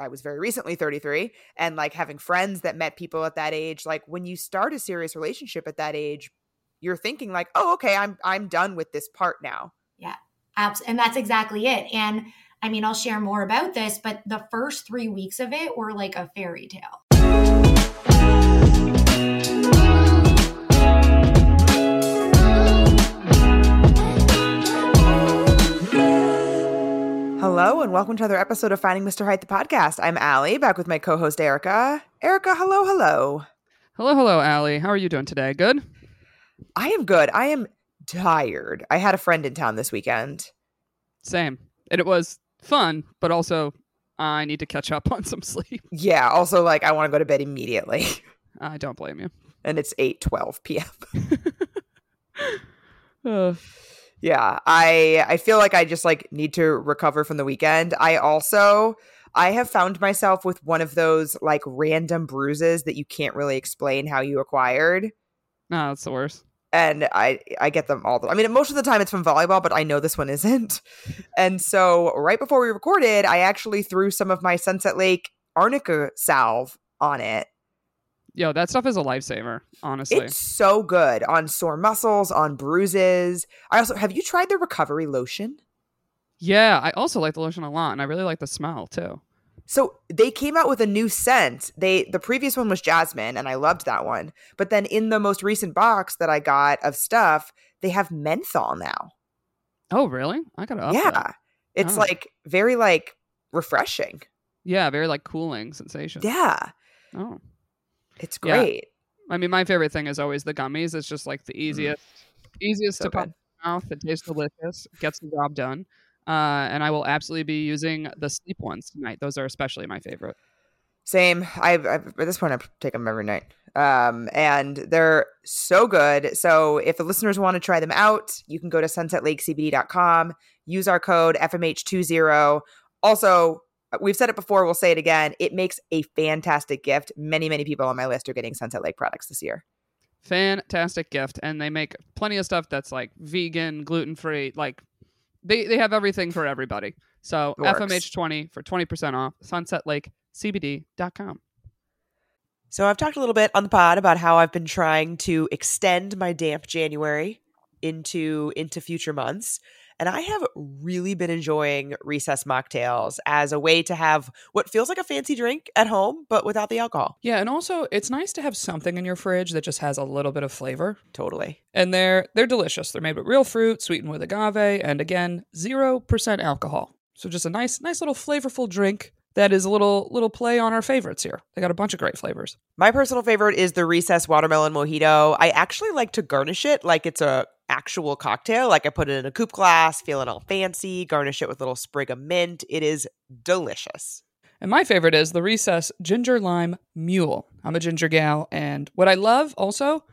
I was very recently 33 and like having friends that met people at that age like when you start a serious relationship at that age you're thinking like oh okay I'm I'm done with this part now. Yeah. Abs- and that's exactly it. And I mean, I'll share more about this, but the first 3 weeks of it were like a fairy tale. Hello and welcome to another episode of Finding Mr. Height, the podcast. I'm Allie, back with my co-host Erica. Erica, hello, hello. Hello, hello, Allie. How are you doing today? Good? I am good. I am tired. I had a friend in town this weekend. Same. And it was fun, but also I need to catch up on some sleep. Yeah, also like I want to go to bed immediately. I don't blame you. And it's 8 12 p.m. Uh, Yeah, I I feel like I just like need to recover from the weekend. I also I have found myself with one of those like random bruises that you can't really explain how you acquired. no, that's the worst. And I I get them all the I mean most of the time it's from volleyball, but I know this one isn't. And so right before we recorded, I actually threw some of my Sunset Lake arnica salve on it. Yo, that stuff is a lifesaver, honestly. It's so good on sore muscles, on bruises. I also have you tried the recovery lotion? yeah, I also like the lotion a lot, and I really like the smell too. So they came out with a new scent. They the previous one was jasmine, and I loved that one. But then in the most recent box that I got of stuff, they have menthol now. Oh, really? I gotta up yeah, that. it's Oh. like very like refreshing. Yeah, very like cooling sensation. Yeah, Oh. It's Yeah. great. I mean, my favorite thing is always the gummies. It's just like the easiest, easiest So to pop in your mouth. It tastes delicious, gets the job done. Uh, and I will absolutely be using the sleep ones tonight. Those are especially my favorite. Same. I, I at this point I take them every night. Um, and they're so good. So if the listeners want to try them out, you can go to sunsetlakecbd.com, use our code FMH20. Also, we've said it before, we'll say it again. It makes a fantastic gift. Many, many people on my list are getting Sunset Lake products this year. Fantastic gift, and they make plenty of stuff that's like vegan, gluten free. Like they they have everything for everybody. So It works. FMH20 for twenty percent off. SunsetLakeCBD.com. So I've talked a little bit on the pod about how I've been trying to extend my damp January into into future months. And I have really been enjoying recess mocktails as a way to have what feels like a fancy drink at home, but without the alcohol. Yeah, and also it's nice to have something in your fridge that just has a little bit of flavor. Totally. And they're they're delicious. They're made with real fruit, sweetened with agave, and again, zero percent alcohol. So just a nice, nice little flavorful drink that is a little little play on our favorites here. They got a bunch of great flavors. My personal favorite is the recess watermelon mojito. I actually like to garnish it like it's a actual cocktail. Like I put it in a coupe glass, feeling all fancy, garnish it with a little sprig of mint. It is delicious. And my favorite is the Recess Ginger Lime Mule. I'm a ginger gal, and what I love also,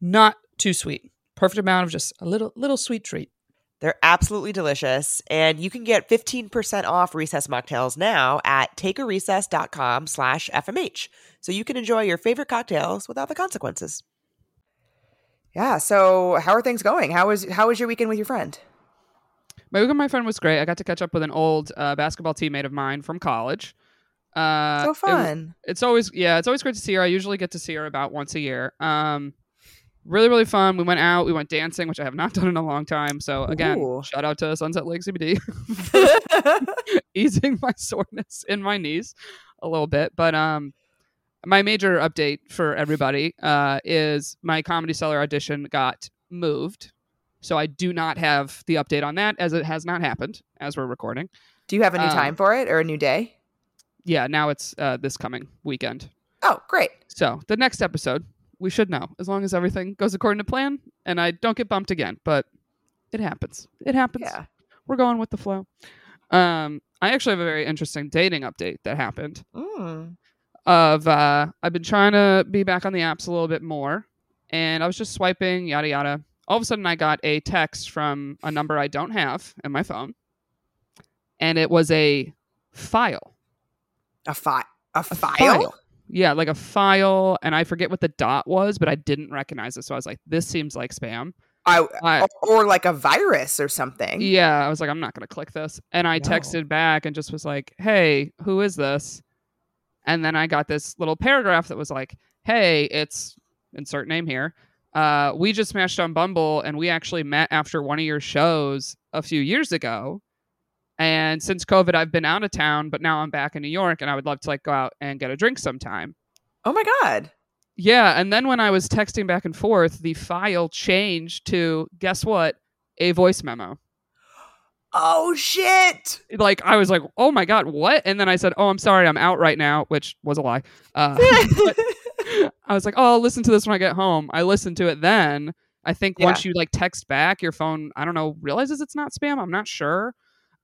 not too sweet. Perfect amount of just a little little sweet treat. They're absolutely delicious. And you can get 15% off recess mocktails now at takearecess.com slash FMH. So you can enjoy your favorite cocktails without the consequences. Yeah. So how are things going? How was how was your weekend with your friend? My weekend, my friend was great. I got to catch up with an old uh, basketball teammate of mine from college. Uh, so it- fun. it's always yeah, it's always great to see her. I usually get to see her about once a year. Um, really really fun. We went out, we went dancing, which I have not done in a long time. So again, Ooh. shout out to Sunset Lake CBD, easing my soreness in my knees a little bit. But um, my major update for everybody uh, is my Comedy Cellar audition got moved. So I do not have the update on that as it has not happened as we're recording. Do you have a new Um, time for it or a new day? Yeah, now it's uh, this coming weekend. Oh, great. So the next episode, we should know as long as everything goes according to plan and I don't get bumped again. But it happens. It happens. Yeah. We're going with the flow. Um, I actually have a very interesting dating update that happened. Mm. Of uh, I've been trying to be back on the apps a little bit more, and I was just swiping, yada yada. All of a sudden, I got a text from a number I don't have in my phone, and it was a file. A file. A A file? Yeah, like a file, and I forget what the dot was, but I didn't recognize it. So I was like, "This seems like spam." I, I, or like a virus or something. yeah, I was like, "I'm not gonna click this," and I No. texted back and just was like, "Hey, who is this?" And then I got this little paragraph that was like, "Hey, it's insert name here. Uh, we just matched on Bumble, and we actually met after one of your shows a few years ago. And since COVID, I've been out of town, but now I'm back in New York, and I would love to like go out and get a drink sometime." Oh my god. Yeah, and then when I was texting back and forth, the file changed to guess what? A voice memo. Oh shit. Like I was like, "Oh my god, what?" And then I said, "Oh, I'm sorry, I'm out right now," which was a lie. Uh, I was like, "Oh, I'll listen to this when I get home." I listened to it then. I think Yeah. once you like text back, your phone, I don't know, realizes it's not spam. I'm not sure.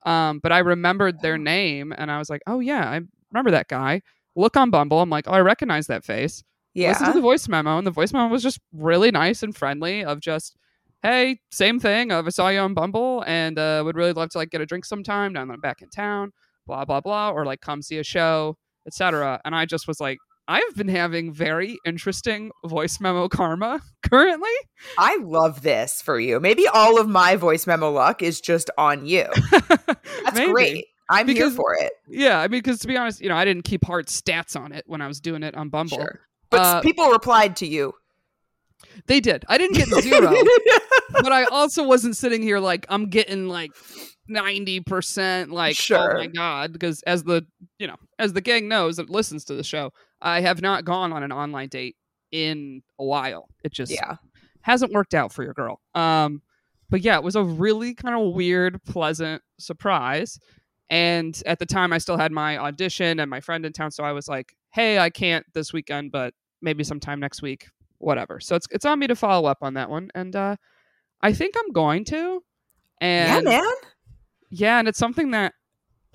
Um, but I remembered their name and I was like, "Oh yeah, I remember that guy." Look on Bumble. I'm like, "Oh, I recognize that face." yeah listen to the voice memo and the voice memo was just really nice and friendly of just hey same thing i saw you on bumble and uh, would really love to like get a drink sometime now that i'm back in town blah blah blah or like come see a show etc and i just was like i've been having very interesting voice memo karma currently I love this for you. Maybe all of my voice memo luck is just on you. That's great. I'm Because- here for it. yeah i mean because to be honest you know i didn't keep hard stats on it when i was doing it on bumble Sure. But Uh, people replied to you. They did. I didn't get zero but I also wasn't sitting here like I'm getting like ninety percent like oh my god because as the you know as the gang knows that listens to the show I have not gone on an online date in a while. It just yeah. hasn't worked out for your girl. Um but yeah it was a really kind of weird pleasant surprise. And at the time I still had my audition and my friend in town so I was like hey I can't this weekend but maybe sometime next week whatever so it's it's on me to follow up on that one and uh I think I'm going to. Yeah, And man. yeah, and it's something that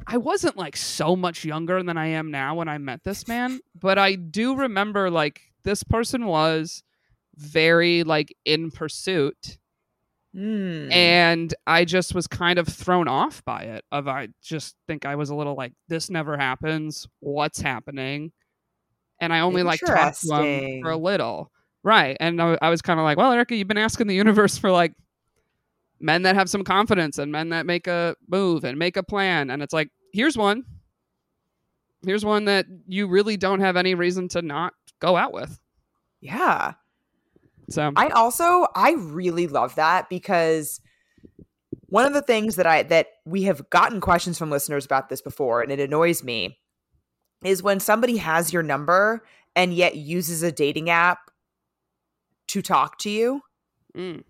I wasn't like so much younger than I am now when I met this man, but I do remember like this person was very like in pursuit Mm. and I just was kind of thrown off by it of I just think I was a little like this never happens, what's happening? And I only like talked to him for a little. Right. And I, I was kind of like, well, Erica, you've been asking the universe for like men that have some confidence and men that make a move and make a plan. And it's like, here's one. Here's one that you really don't have any reason to not go out with. yeah. So I also I really love that because one of the things that I that we have gotten questions from listeners about this before and it annoys me is when somebody has your number and yet uses a dating app to talk to you. mm,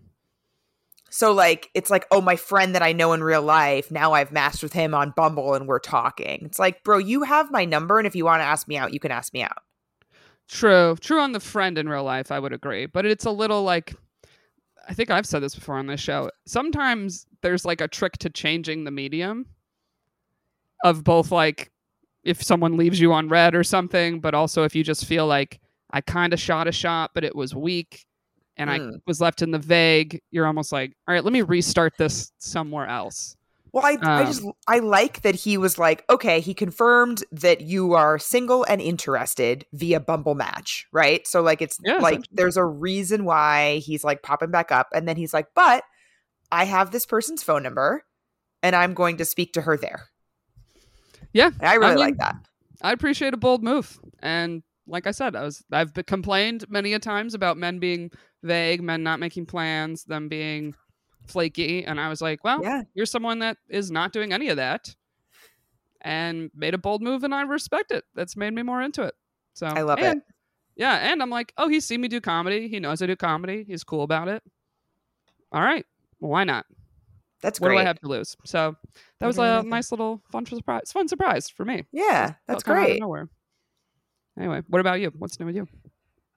So like it's like, oh, my friend that I know in real life, now I've matched with him on Bumble and we're talking. It's like, bro, you have my number, and if you want to ask me out, you can ask me out. True. True on the friend in real life, I would agree. But it's a little like I think I've said this before on this show. Sometimes there's like a trick to changing the medium of both like if someone leaves you on read or something, but also if you just feel like I kind of shot a shot, but it was weak and I Mm. was left in the vague, you're almost like, all right, let me restart this somewhere else. Well, I, I Um, just I like that he was like, okay, he confirmed that you are single and interested via Bumble match, right? So like it's Yeah, like there's a reason why he's like popping back up, and then he's like, but I have this person's phone number, and I'm going to speak to her there. Yeah. And I really mean, like that. I appreciate a bold move. And like I said, I was I've complained many a times about men being vague, men not making plans, them being flaky, and I was like, well, Yeah, you're someone that is not doing any of that and made a bold move and I respect it. That's made me more into it. So I love and- it. Yeah, and I'm like, oh, he's seen me do comedy. He knows I do comedy. He's cool about it. All right. Well, why not? That's What great. do I have to lose? So that was than a nice little fun surprise. Fun surprise for me. Yeah, that's kinda out of great. nowhere. Anyway, what about you? What's new with you?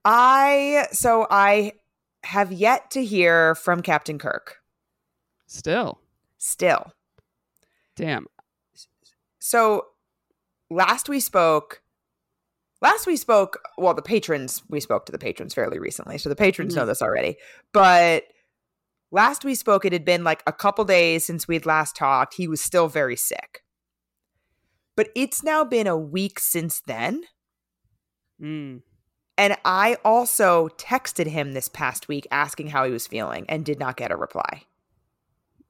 I so I have yet to hear from Captain Kirk. Still, Still, damn. so last we spoke last we spoke well the patrons we spoke to the patrons fairly recently so the patrons know this already. But last we spoke it had been like a couple days since we'd last talked. He was still very sick. But it's now been a week since then. Mm. And i also texted him this past week asking how he was feeling and did not get a reply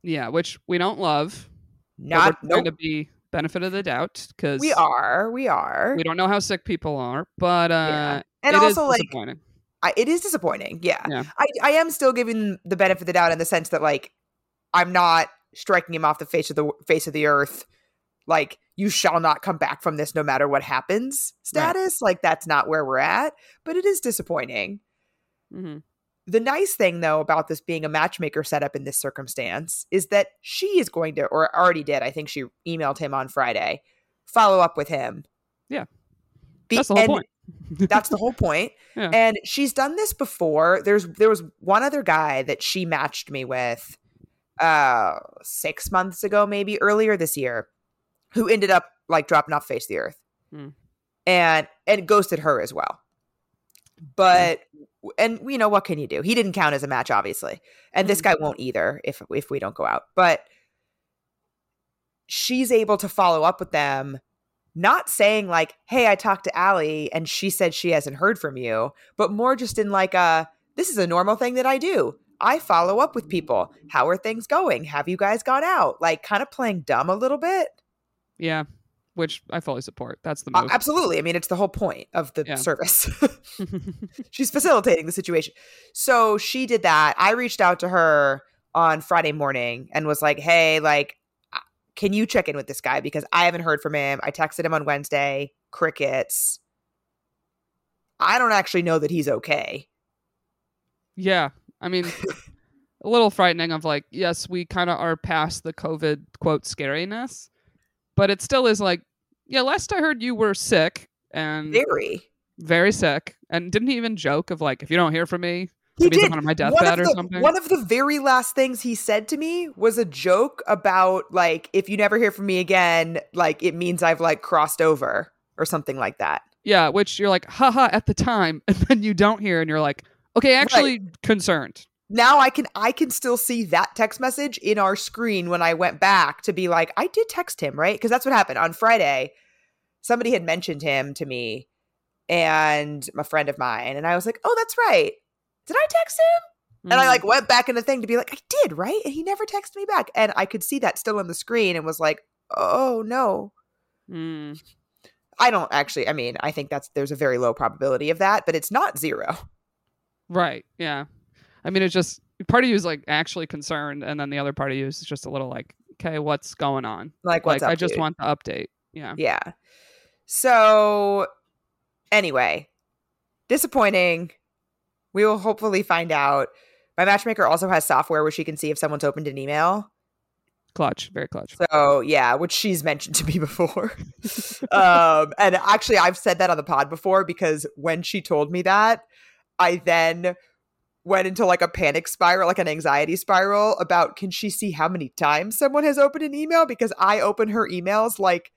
Yeah, which we don't love. not nope. to be benefit of the doubt because We are, we are. we don't know how sick people are, but uh, Yeah. and it is also like disappointing. I, it is disappointing. Yeah. Yeah. I, I am still giving the benefit of the doubt in the sense that like I'm not striking him off the face of the face of the earth. Like you shall not come back from this no matter what happens. Status like that's not where we're at, but it is disappointing. Mhm. The nice thing though about this being a matchmaker setup in this circumstance is that she is going to or already did. I think she emailed him on Friday. Follow up with him. Yeah. Be- That's the whole and- point. that's the whole point. Yeah. And she's done this before. There's there was one other guy that she matched me with uh 6 months ago maybe earlier this year who ended up like dropping off face the earth. Hmm. And and ghosted her as well. But and you know what can you do? He didn't count as a match obviously. And this guy won't either if if we don't go out. But she's able to follow up with them not saying like, "Hey, I talked to Allie and she said she hasn't heard from you," but more just in like a, "This is a normal thing that I do. I follow up with people. How are things going? Have you guys gone out?" Like kind of playing dumb a little bit. Yeah, which I fully support. That's the Uh, absolutely. I mean, it's the whole point of the Yeah. service. She's facilitating the situation. So she did that. I reached out to her on Friday morning and was like, "Hey, like can you check in with this guy because I haven't heard from him. I texted him on Wednesday, crickets. I don't actually know that he's okay." yeah, I mean, a little frightening. Of like, yes, we kind of are past the COVID quote scariness, but it still is like, yeah. Last I heard, you were sick and Very. very sick, and didn't he even joke of like, if you don't hear from me, He did. On my deathbed or the- something. One of the very last things he said to me was a joke about like if you never hear from me again, like it means I've like crossed over or something like that. Yeah, which you're like, haha, at the time, and then you don't hear, and you're like, okay, actually concerned. Now I can I can still see that text message in our screen when I went back to be like I did text him right because that's what happened on Friday. Somebody had mentioned him to me and a friend of mine, and I was like, oh, that's right. Did I text him? And I Mhm. like went back in the thing to be like, I did right, and he never texted me back, and I could see that still on the screen, and was like, oh no. Mm. I don't actually. I mean, I think that's there's a very low probability of that, but it's not zero. Right. Yeah. I mean, it's just part of you is like actually concerned, and then the other part of you is just a little like, okay, what's going on? Like, what's like, up, I just dude? want the update. Yeah. Yeah. So, anyway, disappointing. We will hopefully find out. My matchmaker also has software where she can see if someone's opened an email. Clutch. Very clutch. So, yeah, which she's mentioned to me before. um, and actually, I've said that on the pod before because when she told me that, I then went into like a panic spiral, like an anxiety spiral about can she see how many times someone has opened an email? Because I open her emails like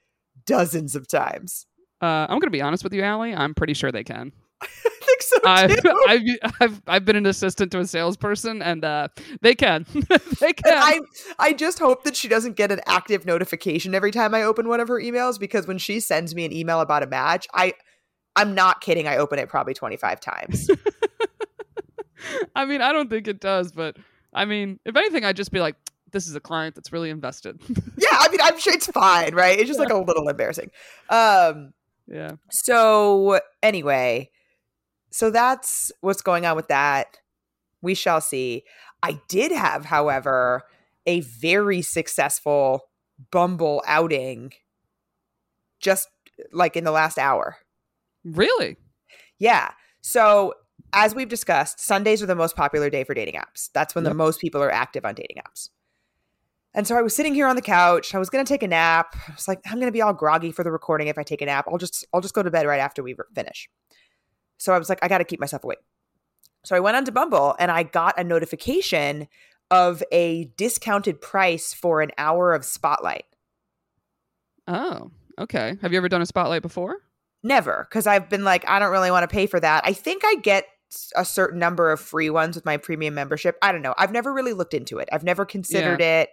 dozens of times. Uh, I'm gonna be honest with you, Allie. I'm pretty sure they can. I think so I've, too. I've I've I've been an assistant to a salesperson, and uh, they can. they And can. I I just hope that she doesn't get an active notification every time I open one of her emails because when she sends me an email about a match, I I'm not kidding, I open it probably 25 times. I mean, I don't think it does, but I mean, if anything, I'd just be like, this is a client that's really invested. yeah, I mean I'm sure it's fine, right? It's just like a little embarrassing. Um yeah. so anyway, so that's what's going on with that. We shall see. I did have, however, a very successful Bumble outing just like in the last hour. Really? Yeah. So, as we've discussed, Sundays are the most popular day for dating apps. That's when the most people are active on dating apps. And so I was sitting here on the couch. I was going to take a nap. I was like, I'm going to be all groggy for the recording if I take a nap. I'll just I'll just go to bed right after we finish. So I was like, I got to keep myself awake. So I went onto Bumble and I got a notification of a discounted price for an hour of Spotlight. Oh, okay. Have you ever done a spotlight before? Never, because I've been like, I don't really want to pay for that. I think I get a certain number of free ones with my premium membership. I don't know. I've never really looked into it. I've never considered it.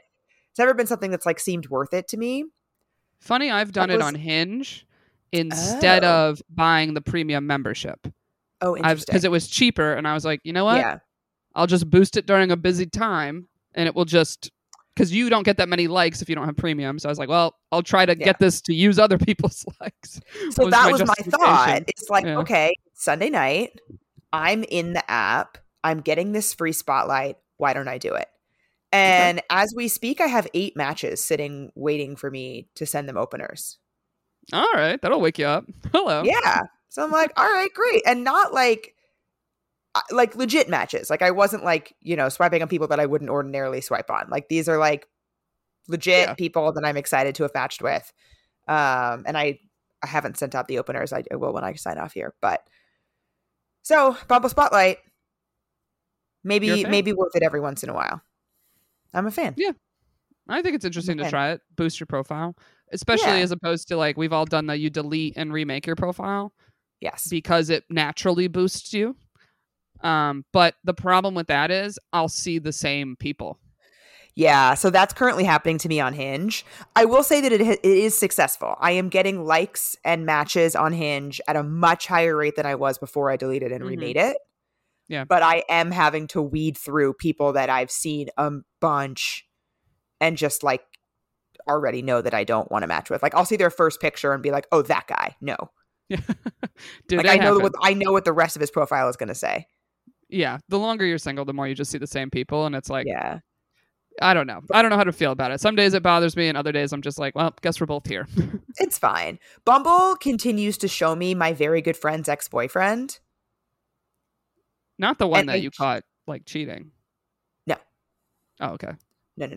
It's never been something that's like seemed worth it to me. Funny, I've done That it was- on Hinge instead Oh. of buying the premium membership. Oh, interesting. Because it was cheaper, and I was like, you know what? Yeah. I'll just boost it during a busy time, and it will just because you don't get that many likes if you don't have premium. So I was like, well, I'll try to Yeah. get this to use other people's likes. So was that my was my thought. It's like, Yeah. okay, Sunday night, I'm in the app. I'm getting this free spotlight. Why don't I do it? And as we speak, I have eight matches sitting waiting for me to send them openers. All right, that'll wake you up. Hello. Yeah. So I'm like, all right, great. And not like uh, like legit matches. Like I wasn't like, you know, swiping on people that I wouldn't ordinarily swipe on. Like these are like legit Yeah. people that I'm excited to have matched with. Um and I I haven't sent out the openers. I, I will when I sign off here. But so Bumble Spotlight. Maybe maybe worth it every once in a while. I'm a fan. Yeah. I think it's interesting to try it, boost your profile, especially Yeah. as opposed to like we've all done that. You delete and remake your profile Yes. because it naturally boosts you. Um, but the problem with that is I'll see the same people. Yeah, so that's currently happening to me on Hinge. I will say that it, it is successful. I am getting likes and matches on Hinge at a much higher rate than I was before I deleted and Mhm. remade it. Yeah. But I am having to weed through people that I've seen a bunch and just like already know that I don't want to match with. Like I'll see their first picture and be like, "Oh, that guy." No. Yeah. Dude, like I know happens. what I know what the rest of his profile is going to say. yeah. The longer you're single, the more you just see the same people. And it's like, yeah. I don't know. I don't know how to feel about it. Some days it bothers me, and other days I'm just like, well, guess we're both here. It's fine. Bumble continues to show me my very good friend's ex-boyfriend. Not the one And that you caught like cheating. No. Oh, okay. No, no,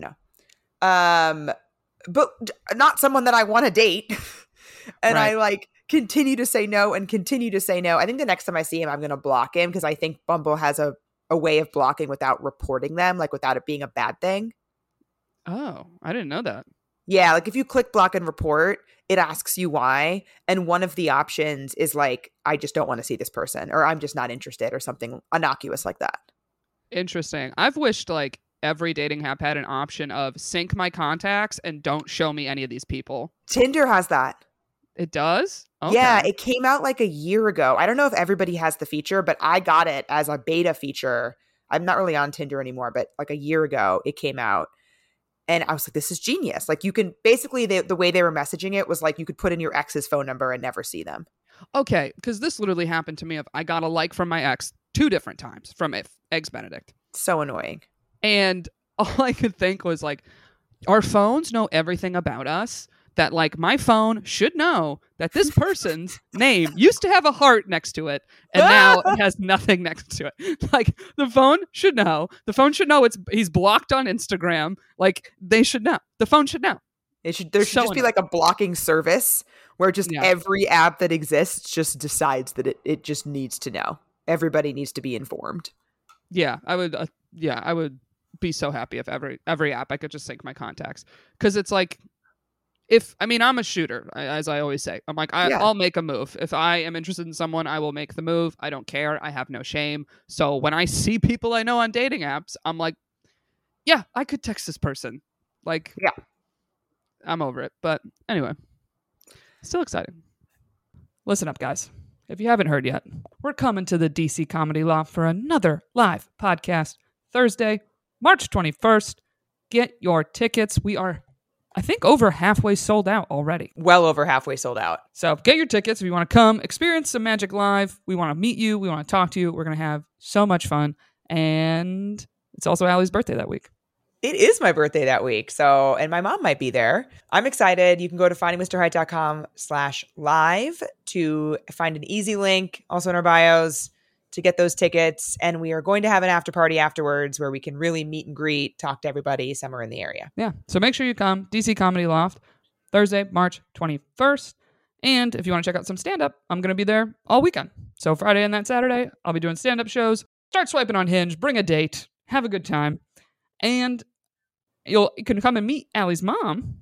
no. Um, but not someone that I want to date. and I like continue to say no and continue to say no. I think the next time I see him, I'm going to block him because I think Bumble has a, a way of blocking without reporting them, like without it being a bad thing. Oh, I didn't know that. Yeah, like if you click block and report, it asks you why. And one of the options is like, I just don't want to see this person or I'm just not interested or something innocuous like that. Interesting. I've wished like every dating app had an option of sync my contacts and don't show me any of these people. Tinder has that. It does? Yeah, it came out like a year ago. I don't know if everybody has the feature, but I got it as a beta feature. I'm not really on Tinder anymore, but like a year ago it came out. And I was like, this is genius. Like you can basically the, the way they were messaging it was like you could put in your ex's phone number and never see them. Okay, because this literally happened to me. Of I got a like from my ex two different times from Eggs Benedict, So annoying. and all I could think was like, our phones know everything about us. That like my phone should know that this person's name used to have a heart next to it, and now it has nothing next to it. Like the phone should know. The phone should know it's he's blocked on Instagram. Like they should know. The phone should know. It should there should So just be like a blocking service where just Yeah. every app that exists just decides that it, it just needs to know. Everybody needs to be informed. Yeah, I would. Uh, yeah, I would be so happy if every every app I could just sync my contacts because it's like, if I mean I'm a shooter, as I always say. I'm like I, Yeah. I'll make a move if I am interested in someone. I will make the move. I don't care. I have no shame. So when I see people I know on dating apps, I'm like, yeah, I could text this person. Like, Yeah. I'm over it. But anyway, still exciting. Listen up, guys. If you haven't heard yet, we're coming to the DC Comedy Loft for another live podcast Thursday, March 21st. Get your tickets. We are, I think, over halfway sold out already. Well over halfway sold out. So get your tickets if you want to come experience some magic live. We want to meet you. We want to talk to you. We're going to have so much fun. And it's also Allie's birthday that week. It is my birthday that week. So, and my mom might be there. I'm excited. You can go to findingmrheight.com slash live to find an easy link, also in our bios, to get those tickets. And we are going to have an after party afterwards where we can really meet and greet, talk to everybody somewhere in the area. Yeah. So make sure you come. DC Comedy Loft, Thursday, March 21st. And if you want to check out some stand up, I'm going to be there all weekend. So Friday and that Saturday, I'll be doing stand up shows. Start swiping on Hinge, bring a date, have a good time. And you'll you can come and meet Allie's mom,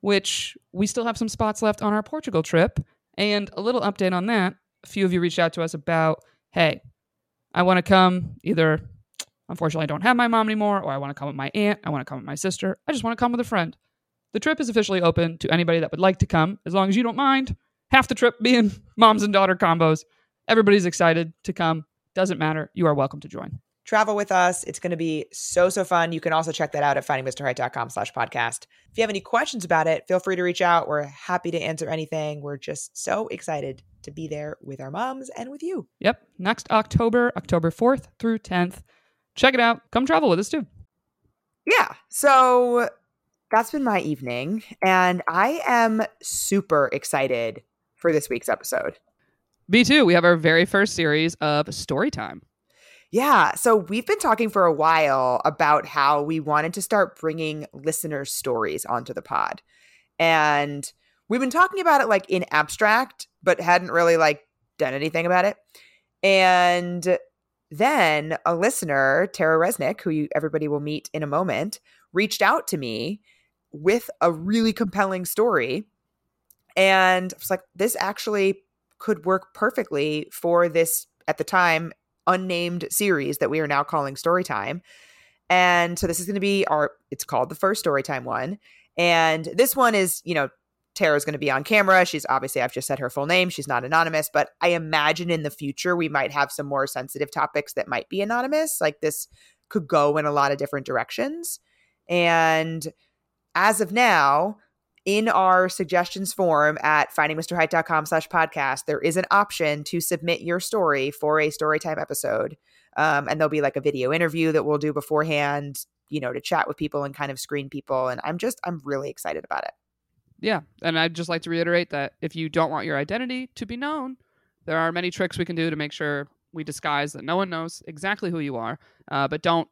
which we still have some spots left on our Portugal trip. And a little update on that. A few of you reached out to us about, hey, I want to come either Unfortunately, I don't have my mom anymore, or I want to come with my aunt, I want to come with my sister, I just want to come with a friend. The trip is officially open to anybody that would like to come, as long as you don't mind. Half the trip being moms and daughter combos. Everybody's excited to come. Doesn't matter. You are welcome to join. Travel with us. It's going to be so, so fun. You can also check that out at findingmrheight.com slash podcast. If you have any questions about it, feel free to reach out. We're happy to answer anything. We're just so excited to be there with our moms and with you. Yep. Next October, October 4th through 10th. Check it out. Come travel with us too. Yeah. So that's been my evening. And I am super excited for this week's episode. Me too. We have our very first series of story time. Yeah. So we've been talking for a while about how we wanted to start bringing listener stories onto the pod. And we've been talking about it like in abstract, but hadn't really like done anything about it. And then a listener, Tara Resnick, who you, everybody will meet in a moment, reached out to me with a really compelling story. And I was like, this actually could work perfectly for this, at the time, unnamed series that we are now calling Storytime. And so this is going to be our, it's called the first Storytime one. And this one is, you know, Tara's going to be on camera. She's obviously, I've just said her full name. She's not anonymous, but I imagine in the future we might have some more sensitive topics that might be anonymous. Like this could go in a lot of different directions. And as of now, in our suggestions form at findingmrheight.com slash podcast, there is an option to submit your story for a storytime episode. Um, and there'll be like a video interview that we'll do beforehand, you know, to chat with people and kind of screen people. And I'm just, I'm really excited about it. Yeah. And I'd just like to reiterate that if you don't want your identity to be known, there are many tricks we can do to make sure we disguise that no one knows exactly who you are. Uh, but don't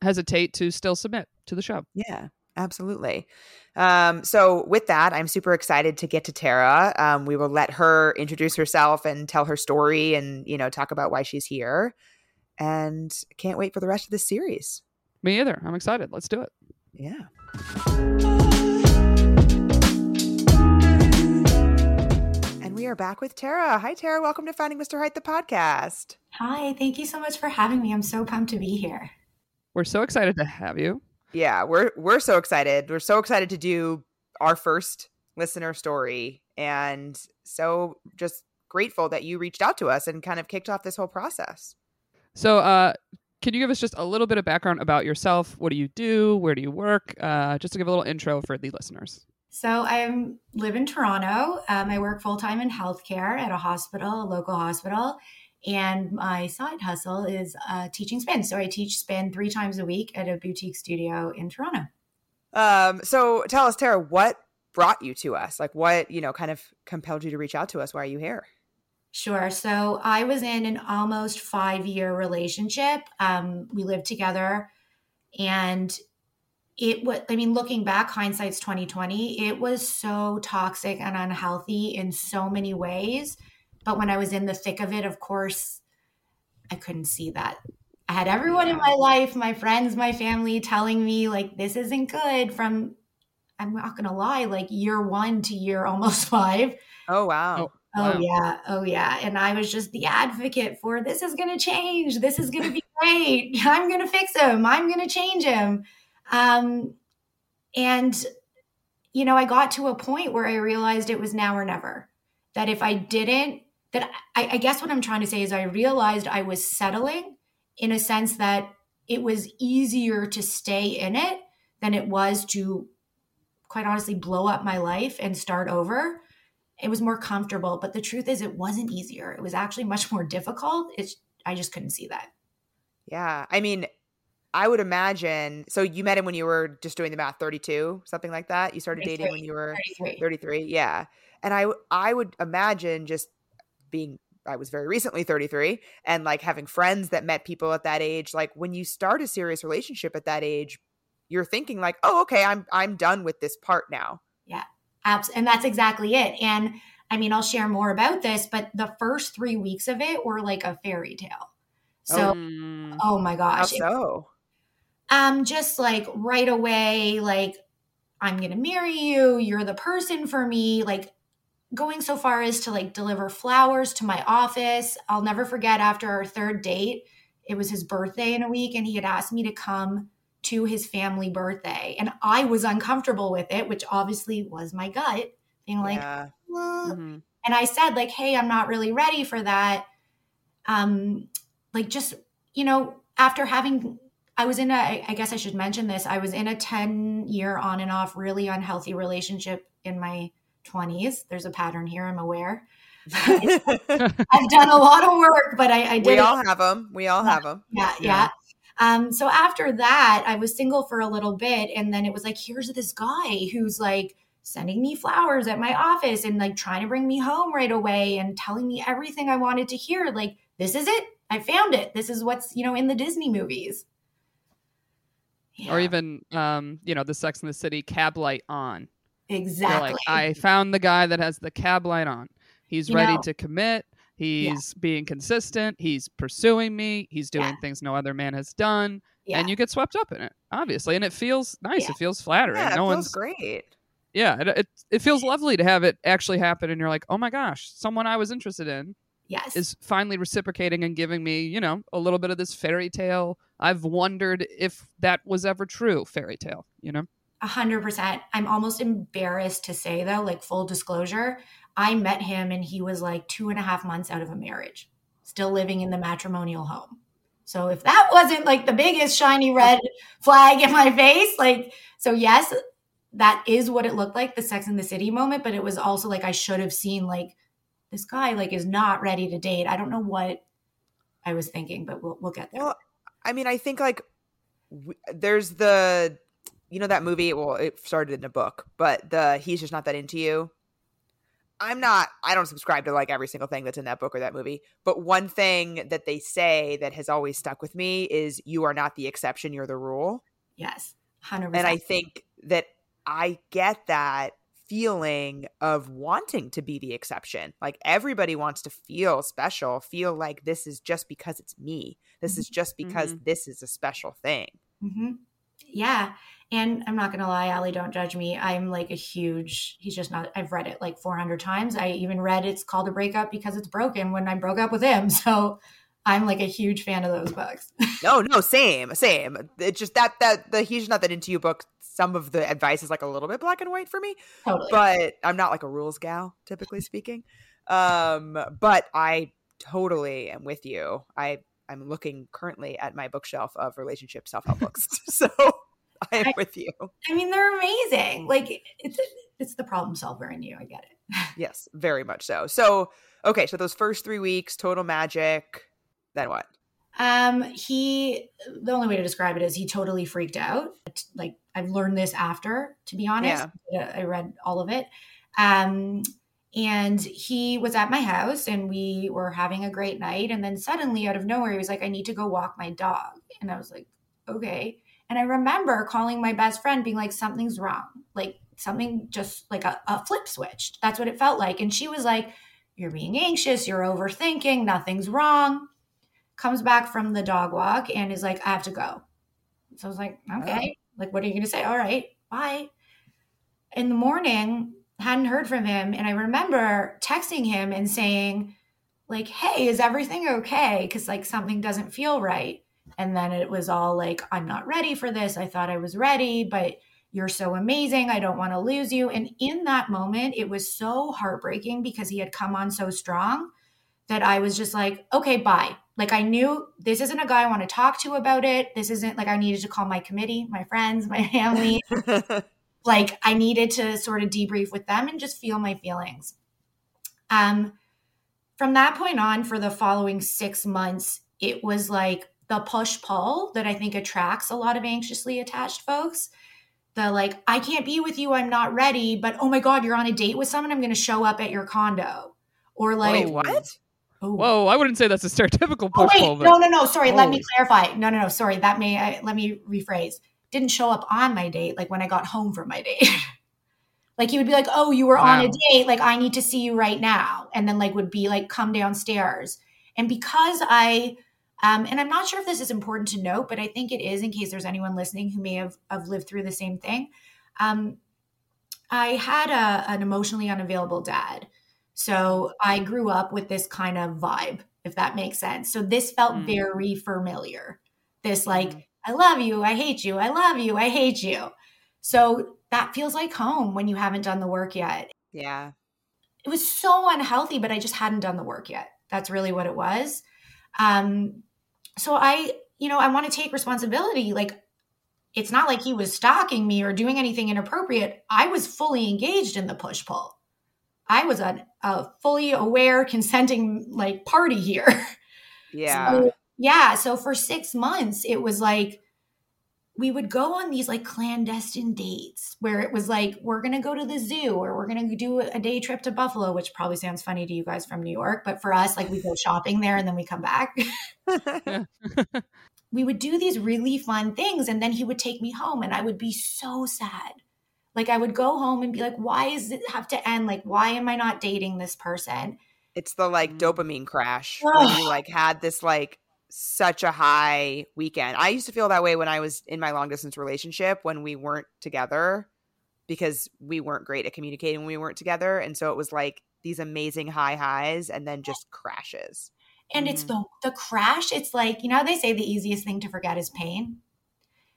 hesitate to still submit to the show. Yeah. Absolutely. Um, so, with that, I'm super excited to get to Tara. Um, we will let her introduce herself and tell her story and, you know, talk about why she's here. And can't wait for the rest of this series. Me either. I'm excited. Let's do it. Yeah. And we are back with Tara. Hi, Tara. Welcome to Finding Mr. Height, the podcast. Hi, thank you so much for having me. I'm so pumped to be here. We're so excited to have you. Yeah, we're we're so excited. We're so excited to do our first listener story and so just grateful that you reached out to us and kind of kicked off this whole process. So, uh, can you give us just a little bit of background about yourself? What do you do? Where do you work? Uh, just to give a little intro for the listeners. So I live in Toronto. Um, I work full time in healthcare at a hospital, a local hospital, and my side hustle is uh, teaching spin. So I teach spin three times a week at a boutique studio in Toronto. Um, so tell us, Tara, what brought you to us? Like, what you know, kind of compelled you to reach out to us? Why are you here? Sure. So I was in an almost five year relationship. Um, we lived together, and it was. I mean, looking back, hindsight's twenty twenty. It was so toxic and unhealthy in so many ways. But when I was in the thick of it, of course, I couldn't see that. I had everyone in my life, my friends, my family, telling me like this isn't good. From I'm not gonna lie, like year one to year almost five. Oh wow. Oh Wow. yeah, oh yeah. And I was just the advocate for this is going to change. This is going to be great. I'm going to fix him. I'm going to change him. Um, and you know, I got to a point where I realized it was now or never. That if I didn't, that I, I guess what I'm trying to say is I realized I was settling in a sense that it was easier to stay in it than it was to, quite honestly, blow up my life and start over. It was more comfortable but the truth is it wasn't easier. It was actually much more difficult. It's i just couldn't see that. Yeah. I mean, I would imagine. So you met him when you were just doing the math, thirty-two, something like that. You started dating when you were 33 33 yeah. And i i would imagine just being i was very recently 33 and like having friends that met people at that age like when you start a serious relationship at that age you're thinking like oh okay i'm i'm done with this part now Yeah. Abs- and that's exactly it and i mean i'll share more about this but the first three weeks of it were like a fairy tale so Mm. oh, my how gosh it- so um just like right away like i'm gonna marry you you're the person for me like going so far as to like deliver flowers to my office i'll never forget after our third date it was his birthday in a week and he had asked me to come to his family birthday and i was uncomfortable with it which obviously was my gut being like yeah "Well," Mhm. and I said like, "Hey, I'm not really ready for that." Um, like just you know, after having I was in a, I guess I should mention this. I was in a 10 year on and off, really unhealthy relationship in my 20s. There's a pattern here, I'm aware. I've done a lot of work, but I, I did. We all have them. We all have them. Yeah, yeah. Um, so after that, I was single for a little bit, and then it was like, here's this guy who's like sending me flowers at my office and like trying to bring me home right away and telling me everything I wanted to hear. Like, this is it. I found it. This is what's you know in the Disney movies. Yeah. Or even, um, you know, the Sex in the City cab light on. Exactly. Like, I found the guy that has the cab light on. He's you ready know, to commit. He's yeah. being consistent. He's pursuing me. He's doing yeah. things no other man has done. Yeah. And you get swept up in it, obviously. And it feels nice. It feels flattering. Yeah, no it feels great. Yeah, it, it, it feels lovely to have it actually happen. And you're like, oh my gosh, someone I was interested in yes. is finally reciprocating and giving me, you know, a little bit of this fairy tale. I've wondered if that was ever true fairy tale, you know? A hundred percent. I'm almost embarrassed to say though, like full disclosure, I met him and he was like two and a half months out of a marriage, still living in the matrimonial home. So if that wasn't like the biggest shiny red flag in my face, like, so yes, that is what it looked like, the Sex in the City moment, but it was also like I should have seen like this guy like is not ready to date. I don't know what I was thinking, but we'll we'll get there. Well, I mean, I think like w- there's the you know that movie. Well, it started in a book, but the he's just not that into you. I'm not. I don't subscribe to like every single thing that's in that book or that movie. But one thing that they say that has always stuck with me is you are not the exception. You're the rule. Yes, hundred. And I think that I get that feeling of wanting to be the exception. Like everybody wants to feel special, feel like this is just because it's me. This is just because mm-hmm. this is a special thing. Mm-hmm. Yeah. And I'm not going to lie, Allie, don't judge me. I'm like a huge, he's just not, I've read it like 400 times. I even read it's called a breakup because it's broken when I broke up with him. So I'm like a huge fan of those books. no, no, same, same. It's just that, that the He's Not That Into You book some of the advice is like a little bit black and white for me. Totally. But I'm not like a rules gal, typically speaking. Um, but I totally am with you. I I'm looking currently at my bookshelf of relationship self help books. so I am I, with you. I mean, they're amazing. Like it's it's the problem solver in you. I get it. yes, very much so. So okay, so those first three weeks, total magic. Then what? Um, he the only way to describe it is he totally freaked out. Like I've learned this after, to be honest. Yeah. I read all of it. Um, and he was at my house and we were having a great night. And then suddenly, out of nowhere, he was like, I need to go walk my dog. And I was like, okay. And I remember calling my best friend, being like, something's wrong. Like something just like a, a flip switched. That's what it felt like. And she was like, You're being anxious, you're overthinking, nothing's wrong. Comes back from the dog walk and is like, I have to go. So I was like, okay. Oh. Like, what are you going to say? All right, bye. In the morning, hadn't heard from him. And I remember texting him and saying, like, hey, is everything okay? Because, like, something doesn't feel right. And then it was all like, I'm not ready for this. I thought I was ready, but you're so amazing. I don't want to lose you. And in that moment, it was so heartbreaking because he had come on so strong that I was just like, okay, bye. Like I knew this isn't a guy I want to talk to about it. This isn't like I needed to call my committee, my friends, my family. like I needed to sort of debrief with them and just feel my feelings. Um from that point on for the following 6 months, it was like the push pull that I think attracts a lot of anxiously attached folks. The like, I can't be with you, I'm not ready, but oh my God, you're on a date with someone, I'm gonna show up at your condo. Or like, Wait, what? Oh. Whoa, I wouldn't say that's a stereotypical push oh, wait, No, no, no. Sorry, oh. let me clarify. No, no, no. Sorry, that may I, let me rephrase. Didn't show up on my date, like when I got home from my date. like he would be like, "Oh, you were wow. on a date. Like I need to see you right now," and then like would be like, "Come downstairs." And because I, um, and I'm not sure if this is important to note, but I think it is in case there's anyone listening who may have, have lived through the same thing. Um, I had a, an emotionally unavailable dad so I grew up with this kind of vibe, if that makes sense. So this felt mm. very familiar. This, like, mm. I love you, I hate you, I love you, I hate you. So that feels like home when you haven't done the work yet. Yeah. It was so unhealthy, but I just hadn't done the work yet. That's really what it was. Um, so I, you know, I want to take responsibility. Like, it's not like he was stalking me or doing anything inappropriate. I was fully engaged in the push pull. I was a, a fully aware, consenting like party here. Yeah. So, yeah. So for six months, it was like we would go on these like clandestine dates where it was like, we're going to go to the zoo or we're going to do a day trip to Buffalo, which probably sounds funny to you guys from New York. But for us, like we go shopping there and then we come back. we would do these really fun things. And then he would take me home and I would be so sad. Like I would go home and be like, why does it have to end? Like, why am I not dating this person? It's the like mm. dopamine crash when you like had this like such a high weekend. I used to feel that way when I was in my long distance relationship when we weren't together because we weren't great at communicating when we weren't together. And so it was like these amazing high highs and then just crashes. And mm-hmm. it's the the crash, it's like, you know they say the easiest thing to forget is pain.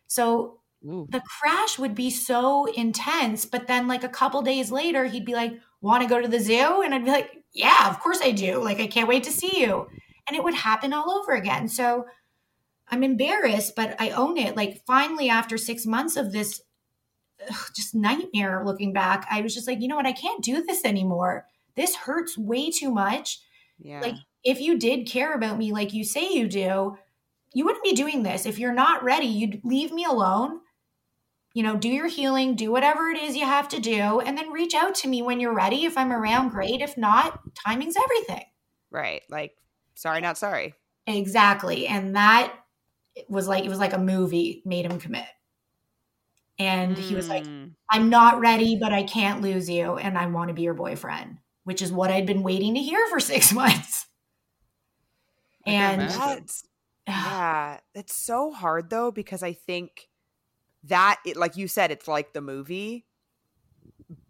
So Ooh. the crash would be so intense, but then like a couple days later, he'd be like, "Want to go to the zoo?" And I'd be like, "Yeah, of course I do. Like I can't wait to see you." And it would happen all over again. So I'm embarrassed, but I own it. Like finally, after six months of this ugh, just nightmare looking back, I was just like, you know what? I can't do this anymore. This hurts way too much. Yeah. Like if you did care about me like you say you do, you wouldn't be doing this. If you're not ready, you'd leave me alone you know, do your healing, do whatever it is you have to do, and then reach out to me when you're ready. If I'm around, great. If not, timing's everything. Right. Like, sorry, not sorry. Exactly. And that was like, it was like a movie made him commit. And mm. he was like, hmm. I'm not ready, but I can't lose you. And I want to be your boyfriend, which is what I'd been waiting to hear for six months. And that's, yeah, it's so hard though, because I think that it, like you said it's like the movie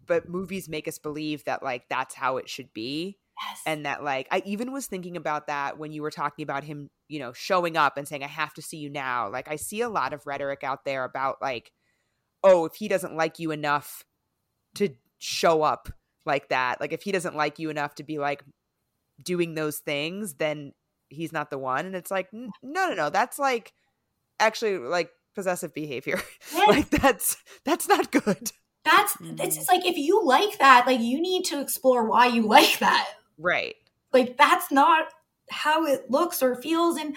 but movies make us believe that like that's how it should be yes. and that like i even was thinking about that when you were talking about him you know showing up and saying i have to see you now like i see a lot of rhetoric out there about like oh if he doesn't like you enough to show up like that like if he doesn't like you enough to be like doing those things then he's not the one and it's like no no no that's like actually like possessive behavior. like that's that's not good. That's it's just like if you like that, like you need to explore why you like that. Right. Like that's not how it looks or feels and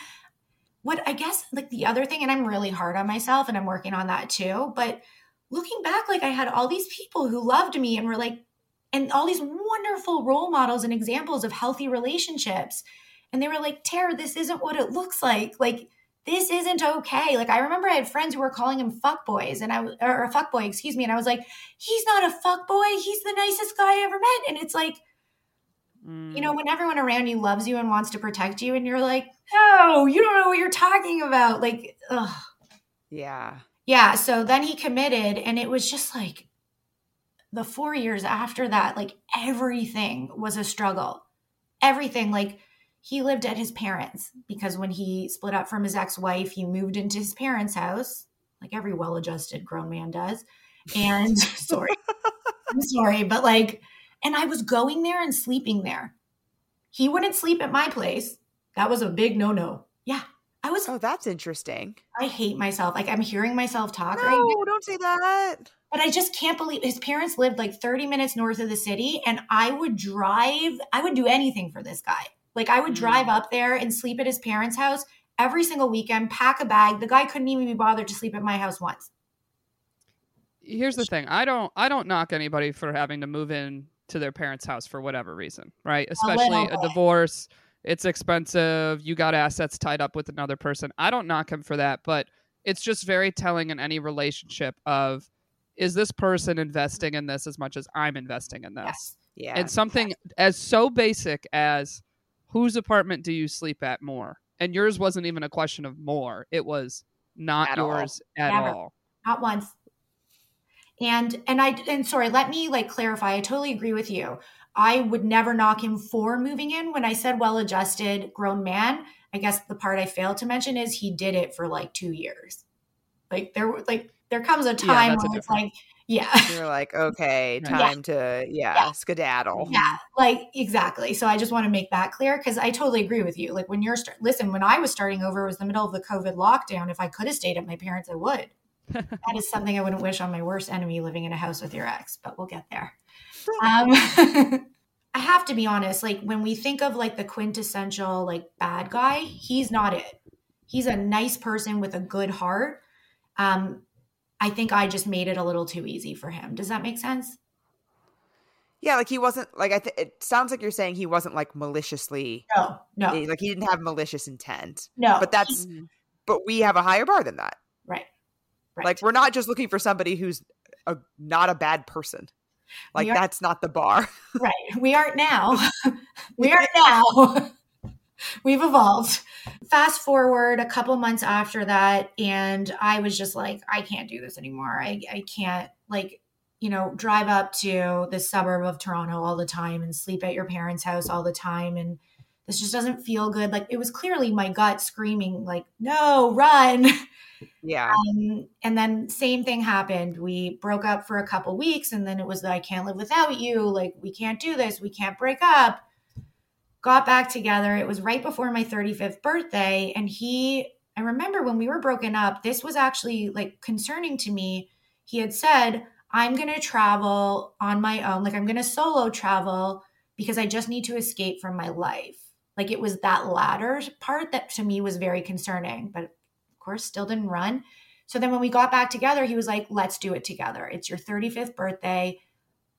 what I guess like the other thing and I'm really hard on myself and I'm working on that too, but looking back like I had all these people who loved me and were like and all these wonderful role models and examples of healthy relationships and they were like, "Tara, this isn't what it looks like." Like this isn't okay. Like I remember I had friends who were calling him fuck boys and I was or a fuck boy, excuse me. And I was like, he's not a fuck boy. He's the nicest guy I ever met. And it's like, mm. you know, when everyone around you loves you and wants to protect you, and you're like, no, you don't know what you're talking about. Like, ugh. Yeah. Yeah. So then he committed, and it was just like the four years after that, like everything was a struggle. Everything, like he lived at his parents because when he split up from his ex-wife he moved into his parents house like every well-adjusted grown man does and sorry i'm sorry but like and i was going there and sleeping there he wouldn't sleep at my place that was a big no-no yeah i was oh that's interesting i hate myself like i'm hearing myself talk no, right now. don't say that but I just can't believe his parents lived like 30 minutes north of the city and I would drive, I would do anything for this guy. Like I would drive mm. up there and sleep at his parents' house every single weekend, pack a bag. The guy couldn't even be bothered to sleep at my house once. Here's the thing. I don't I don't knock anybody for having to move in to their parents' house for whatever reason, right? Oh, Especially a, divorce. It's expensive. You got assets tied up with another person. I don't knock him for that, but it's just very telling in any relationship of is this person investing in this as much as I'm investing in this? Yes. Yeah. And something yes. as so basic as whose apartment do you sleep at more? And yours wasn't even a question of more. It was not at yours all. at Never. all. Not once. And and I and sorry, let me like clarify. I totally agree with you. I would never knock him for moving in. When I said well adjusted grown man, I guess the part I failed to mention is he did it for like two years. Like there were like there comes a time yeah, when it's like Yeah. You're like, okay, time to yeah, Yeah. skedaddle. Yeah, like exactly. So I just want to make that clear because I totally agree with you. Like when you're start, listen, when I was starting over, it was the middle of the COVID lockdown. If I could have stayed at my parents, I would. That is something I wouldn't wish on my worst enemy living in a house with your ex, but we'll get there. Um, I have to be honest. Like when we think of like the quintessential like bad guy, he's not it. He's a nice person with a good heart. Um, I think I just made it a little too easy for him. Does that make sense? Yeah, like he wasn't like I. Th- it sounds like you're saying he wasn't like maliciously, No, no, eh, like he didn't have malicious intent. no. But that's Mhm. but we have a higher bar than that. Right. Like we're not just looking for somebody who's a not a bad person. Like that's not the bar. Right. We aren't now. we aren't now. We've evolved. Fast forward a couple months after that, and I was just like, I can't do this anymore. I, I can't, like, you know, drive up to the suburb of Toronto all the time and sleep at your parents' house all the time. And this just doesn't feel good. Like, it was clearly my gut screaming, like, no, run. yeah. Um, and then same thing happened. We broke up for a couple weeks, and then it was that I can't live without you. Like we can't do this. We can't break up. Got back together. It was right before my 35th birthday, and he. I remember when we were broken up. This was actually like concerning to me. He had said, "I'm going to travel on my own. Like I'm going to solo travel because I just need to escape from my life." Like it was that latter part that to me was very concerning, but course still didn't run. So then when we got back together, he was like, let's do it together. It's your 35th birthday.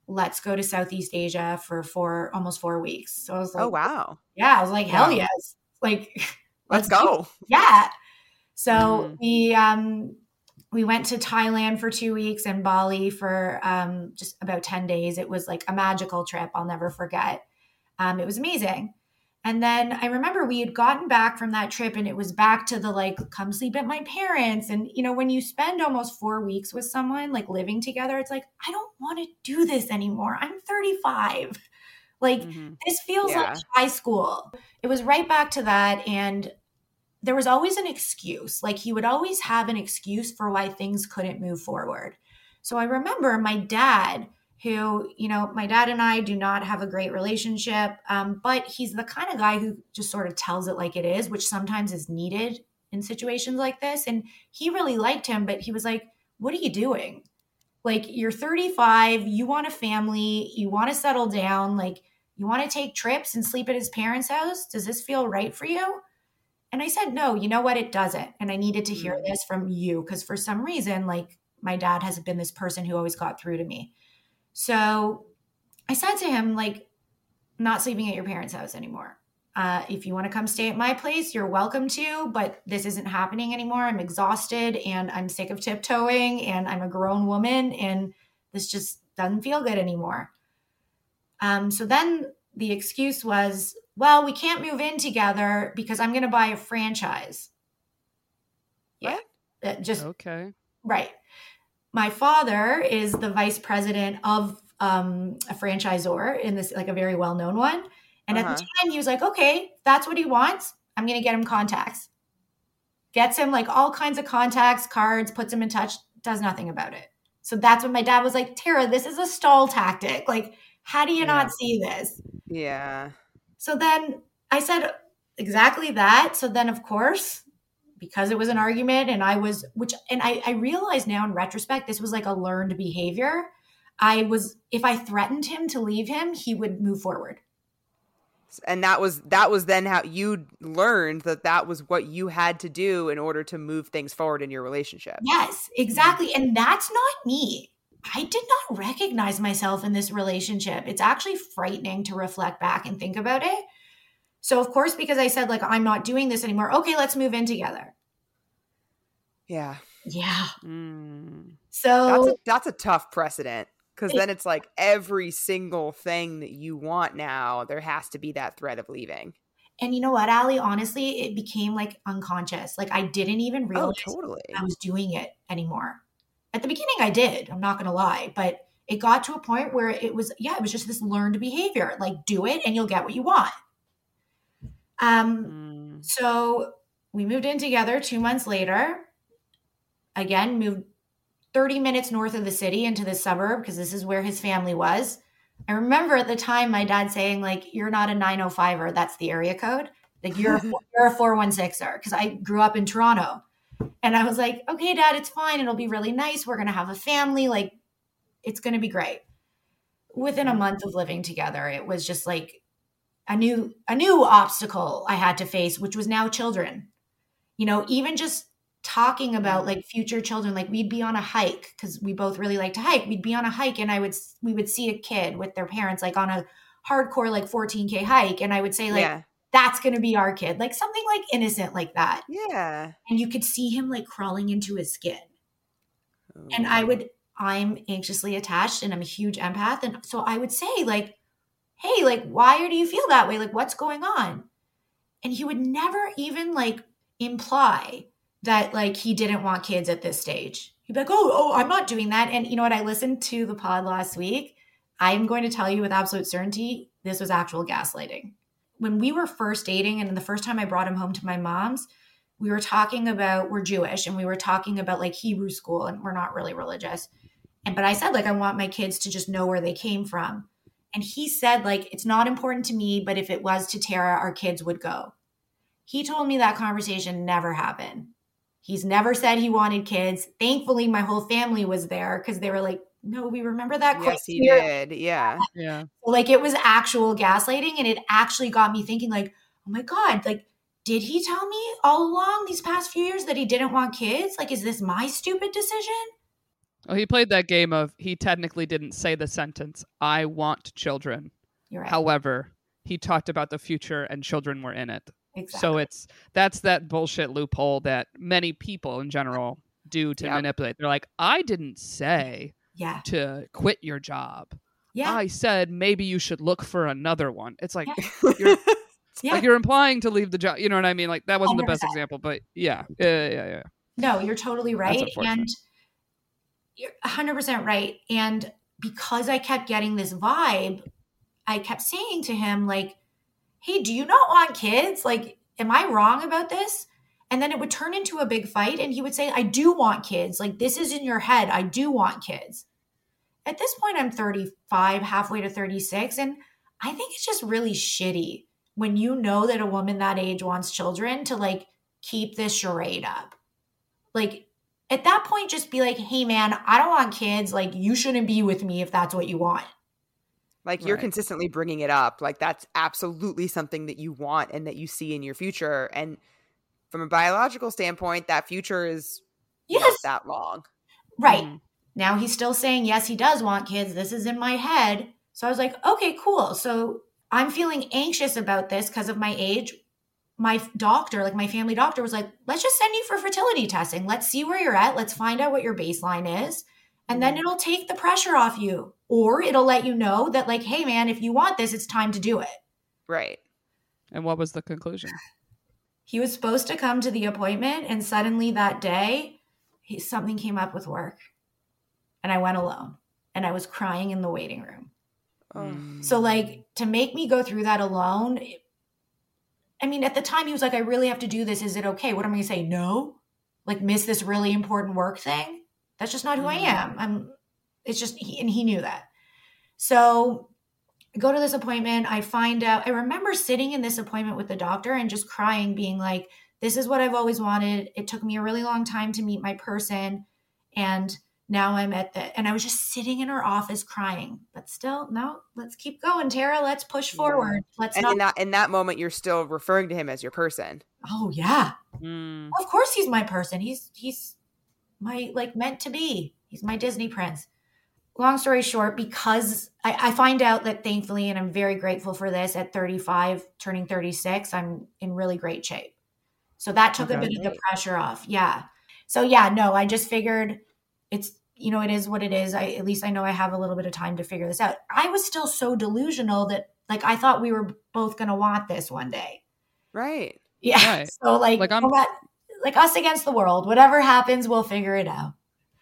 Let's go to Southeast Asia for four almost four weeks. So I was like, Oh wow. yeah, I was like, hell Wow. yes. Like Let's do go. yeah. So Mhm. we um we went to Thailand for two weeks and Bali for um just about 10 days. It was like a magical trip I'll never forget. Um, it was amazing. And then I remember we had gotten back from that trip and it was back to the like, come sleep at my parents. And, you know, when you spend almost four weeks with someone, like living together, it's like, I don't want to do this anymore. I'm 35. Like, Mhm. this feels Yeah. like high school. It was right back to that. And there was always an excuse. Like, he would always have an excuse for why things couldn't move forward. So I remember my dad, who, you know, my dad and I do not have a great relationship, um, but he's the kind of guy who just sort of tells it like it is, which sometimes is needed in situations like this. And he really liked him, but he was like, What are you doing? Like, you're 35, you want a family, you want to settle down, like, you want to take trips and sleep at his parents' house? Does this feel right for you? And I said, No, you know what? It doesn't. And I needed to hear Mm. this from you because for some reason, like, my dad has been this person who always got through to me. So I said to him, like, not sleeping at your parents' house anymore. Uh, if you want to come stay at my place, you're welcome to, but this isn't happening anymore. I'm exhausted and I'm sick of tiptoeing and I'm a grown woman and this just doesn't feel good anymore. Um, so then the excuse was, well, we can't move in together because I'm going to buy a franchise. Yeah. Just Okay. Right. My father is the vice president of um, a franchisor in this, like a very well known one. And at Uh-huh. the time, he was like, okay, that's what he wants. I'm going to get him contacts. Gets him like all kinds of contacts, cards, puts him in touch, does nothing about it. So that's when my dad was like, Tara, this is a stall tactic. Like, how do you Yeah. not see this? Yeah. So then I said exactly that. So then, of course, because it was an argument and I was, which, and I, I realize now in retrospect, this was like a learned behavior. I was, if I threatened him to leave him, he would move forward. And that was that was then how you learned that that was what you had to do in order to move things forward in your relationship. Yes, exactly. And that's not me. I did not recognize myself in this relationship. It's actually frightening to reflect back and think about it. So, of course, because I said, like, I'm not doing this anymore, okay, let's move in together. Yeah. Yeah. Mm. So, That's a, that's a tough precedent because then it's like every single thing that you want now, there has to be that threat of leaving. and you know what, Ali? Honestly, it became like unconscious. Like, I didn't even realize oh, totally. I was doing it anymore. At the beginning, I did. I'm not going to lie. But it got to a point where it was, yeah, it was just this learned behavior. Like, do it and you'll get what you want. Um, Mm. So we moved in together two months later. Again, moved 30 minutes north of the city into the suburb because this is where his family was. I remember at the time my dad saying, like, you're not a 905er, that's the area code. Like you're a, you're a 416er because I grew up in Toronto. And I was like, okay, dad, it's fine. It'll be really nice. We're going to have a family. Like, it's going to be great. Within a month of living together, it was just like a new a new obstacle I had to face, which was now children. You know, even just talking about like future children like we'd be on a hike because we both really like to hike we'd be on a hike and i would we would see a kid with their parents like on a hardcore like 14k hike and i would say like yeah. that's going to be our kid like something like innocent like that Yeah. and you could see him like crawling into his skin oh and i would i'm anxiously attached and i'm a huge empath and so i would say like hey like why do you feel that way? Like what's going on? And he would never even like imply that like he didn't want kids at this stage. He'd be like oh oh i'm not doing that. And you know what? I listened to the pod last week. I'm going to tell you with absolute certainty this was actual gaslighting. When we were first dating and the first time i brought him home to my mom's we were talking about we're jewish and we were talking about like hebrew school and we're not really religious. And but i said like i want my kids to just know where they came from and he said like it's not important to me but if it was to tara our kids would go. He told me that conversation never happened. He's never said he wanted kids. Thankfully my whole family was there because they were like no we remember that quite Yes, he did. Yeah. Yeah. like it was actual gaslighting and it actually got me thinking like oh my god like did he tell me all along these past few years that he didn't want kids? Like is this my stupid decision Well, he played that game of he technically didn't say the sentence, I want children. right However, he talked about the future and children were in it. exactly. So it's that's that bullshit loophole that many people in general do to Yep. manipulate. They're like, I didn't say yeah to quit your job. yeah I said maybe you should look for another one. It's like Yeah. you're yeah like you're implying to leave the job. You know what I mean? Like that wasn't the best example, but yeah, yeah, yeah, yeah. No, you're totally right. And you're 100% right. And because I kept getting this vibe, I kept saying to him, like, hey, do you not want kids? Like, am I wrong about this? And then it would turn into a big fight. And he would say, I do want kids. Like, this is in your head. I do want kids. At this point, I'm 35, halfway to 36. And I think it's just really shitty when you know that a woman that age wants children to like keep this charade up like at that point just be like hey man i don't want kids. Like you shouldn't be with me if that's what you want. Like you're Right. consistently bringing it up. Like that's absolutely something that you want and that you see in your future. And from a biological standpoint that future is not yes. that long. Right. Mhm. now he's still saying yes he does want kids. This is in my head. So i was like okay cool. So i'm feeling anxious about this because of my age my doctor like my family doctor was like let's just send you for fertility testing let's see where you're at let's find out what your baseline is and then Mhm. it'll take the pressure off you or it'll let you know that like hey man if you want this it's time to do it right And what was the conclusion? he was supposed to come to the appointment and suddenly that day he, something came up with work and i went alone and i was crying in the waiting room. Mm. so like to make me go through that alone it- i mean at the time he was like i really have to do this. Is it okay? What am i going to say? No? Like miss this really important work thing? That's just not who i Mhm. am. I'm it's just he, and he knew that. So I go to this appointment. I find out i remember sitting in this appointment with the doctor and just crying being like this is what i've always wanted. It took me a really long time to meet my person and now i'm at the and i was just sitting in her office crying but still no let's keep going tara let's push forward let's and not in that in that moment you're still referring to him as your person. Oh yeah. Mm. of course he's my person. He's he's my like meant to be. He's my disney prince. Long story short because I, I find out that thankfully and i'm very grateful for this at 35 turning 36 i'm in really great shape. So that took a Okay. bit of the pressure off. Yeah. So yeah no i just figured it's you know it is what it is i at least i know i have a little bit of time to figure this out i was still so delusional that like i thought we were both going to want this one day right yeah. Right. So like, Like, I'm- like us against the world. Whatever happens, we'll figure it out.